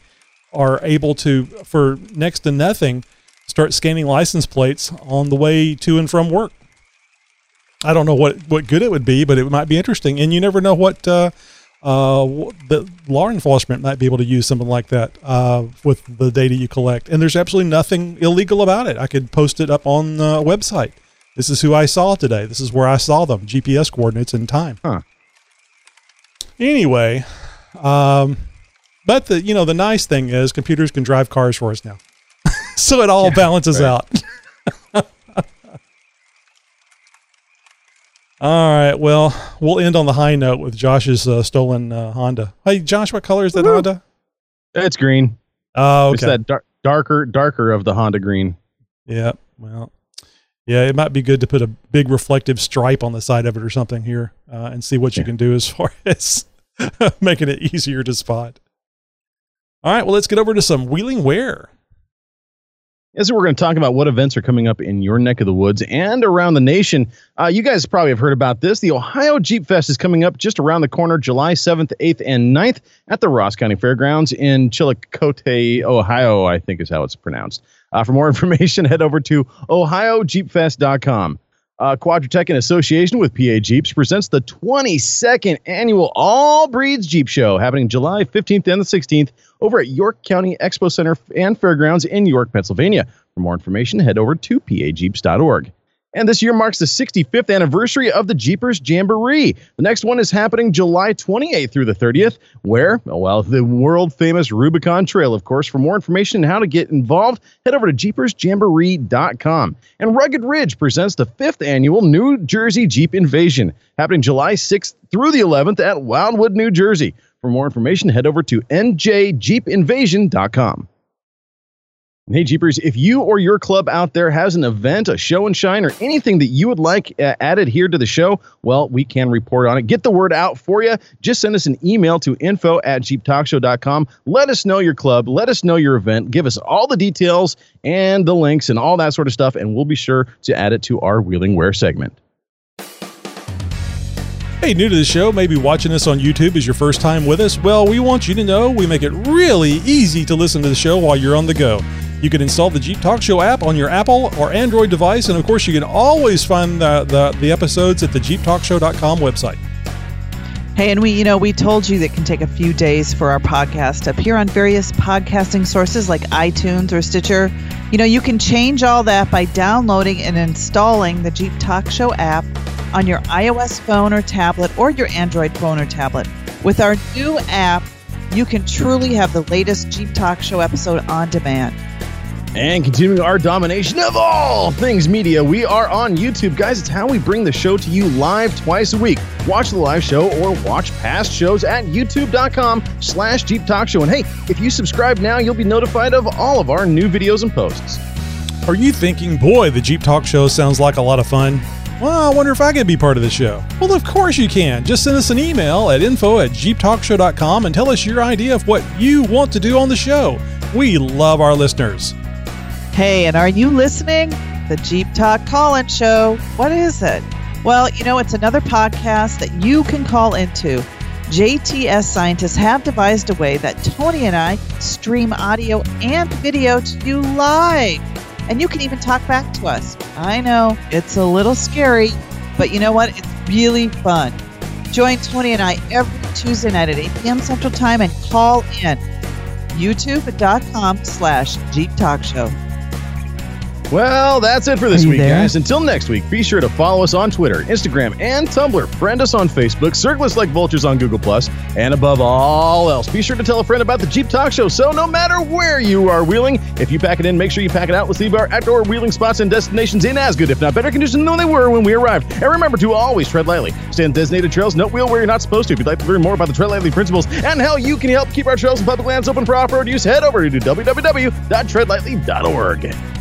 are able to, for next to nothing, start scanning license plates on the way to and from work. I don't know what what good it would be, but it might be interesting. And you never know what uh, uh, the law enforcement might be able to use something like that uh, with the data you collect. And there's absolutely nothing illegal about it. I could post it up on the website. This is who I saw today. This is where I saw them. GPS coordinates and time. Huh. Anyway, um, but the you know the nice thing is computers can drive cars for us now, so it all balances right. out. All right. Well, we'll end on the high note with Josh's uh, stolen uh, Honda. Hey, Josh, what color is that Honda? it's green Oh, it's okay. that dar- darker darker of the honda green Yeah. Well, yeah, it might be good to put a big reflective stripe on the side of it or something here uh, and see what you can do as far as making it easier to spot. All right. Well, let's get over to some wheeling wear. As we're going to talk about what events are coming up in your neck of the woods and around the nation. Uh, you guys probably have heard about this. The Ohio Jeep Fest is coming up just around the corner, July 7th, 8th, and 9th at the Ross County Fairgrounds in Chillicothe, Ohio, I think is how it's pronounced. Uh, for more information, head over to ohiojeepfest.com. Uh, Quadratec, in association with PA Jeeps, presents the 22nd annual All Breeds Jeep Show happening July 15th and the 16th over at York County Expo Center and Fairgrounds in York, Pennsylvania. For more information, head over to pajeeps.org. And this year marks the 65th anniversary of the Jeepers Jamboree. The next one is happening July 28th through the 30th, where, well, the world famous Rubicon Trail, of course. For more information and how to get involved, head over to jeepersjamboree.com. And Rugged Ridge presents the fifth annual New Jersey Jeep Invasion, happening July 6th through the 11th at Wildwood, New Jersey. For more information, head over to njjeepinvasion.com. Hey, Jeepers, if you or your club out there has an event, a show and shine, or anything that you would like uh, added here to the show, well, we can report on it. Get the word out for you. Just send us an email to info at jeeptalkshow.com. Let us know your club. Let us know your event. Give us all the details and the links and all that sort of stuff, and we'll be sure to add it to our Wheeling Wear segment. Hey, new to the show, maybe watching this on YouTube is your first time with us? Well, we want you to know we make it really easy to listen to the show while you're on the go. You can install the Jeep Talk Show app on your Apple or Android device, and of course, you can always find the, the, the episodes at the jeeptalkshow.com website. Hey, and we, you know, we told you that it can take a few days for our podcast to appear on various podcasting sources like iTunes or Stitcher. You know, you can change all that by downloading and installing the Jeep Talk Show app on your iOS phone or tablet or your Android phone or tablet. With our new app, you can truly have the latest Jeep Talk Show episode on demand. And continuing our domination of all things media, we are on YouTube. Guys, it's how we bring the show to you live twice a week. Watch the live show or watch past shows at youtube.com slash Jeep Talk Show. And hey, if you subscribe now, you'll be notified of all of our new videos and posts. Are you thinking, boy, the Jeep Talk Show sounds like a lot of fun? Well, I wonder if I could be part of the show. Well, of course you can. Just send us an email at info at jeeptalkshow.com and tell us your idea of what you want to do on the show. We love our listeners. Hey, and are you listening? The Jeep Talk Call In Show. What is it? Well, you know, it's another podcast that you can call into. JTS scientists have devised a way that Tony and I stream audio and video to you live. And you can even talk back to us. I know it's a little scary, but you know what? It's really fun. Join Tony and I every Tuesday night at 8 p.m. Central Time and call in. YouTube.com slash Jeep Talk Show. Well, that's it for this week, there? guys. Until next week, be sure to follow us on Twitter, Instagram, and Tumblr. Friend us on Facebook, circle us like vultures on Google Plus, and above all else, be sure to tell a friend about the Jeep Talk Show. So, no matter where you are wheeling, if you pack it in, make sure you pack it out. Let's leave our outdoor wheeling spots and destinations in as good, if not better condition than they were when we arrived. And remember to always tread lightly. Stay on designated trails, no wheel where you're not supposed to. If you'd like to learn more about the tread lightly principles and how you can help keep our trails and public lands open for off-road use, head over to www.treadlightly.org.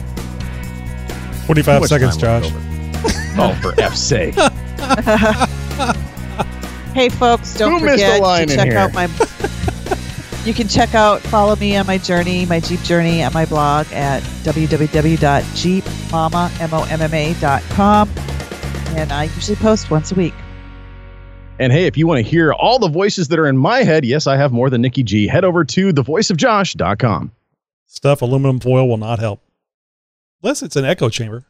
45 Much seconds, Josh. left Oh, for F's sake. Hey, folks, don't Who missed a forget line to in check here? out my. you can check out, follow me on my journey, my Jeep journey at my blog at www.jeepmama.com. And I usually post once a week. And hey, if you want to hear all the voices that are in my head, yes, I have more than Nikki G, head over to thevoiceofjosh.com. Stuff aluminum foil will not help. Unless it's an echo chamber.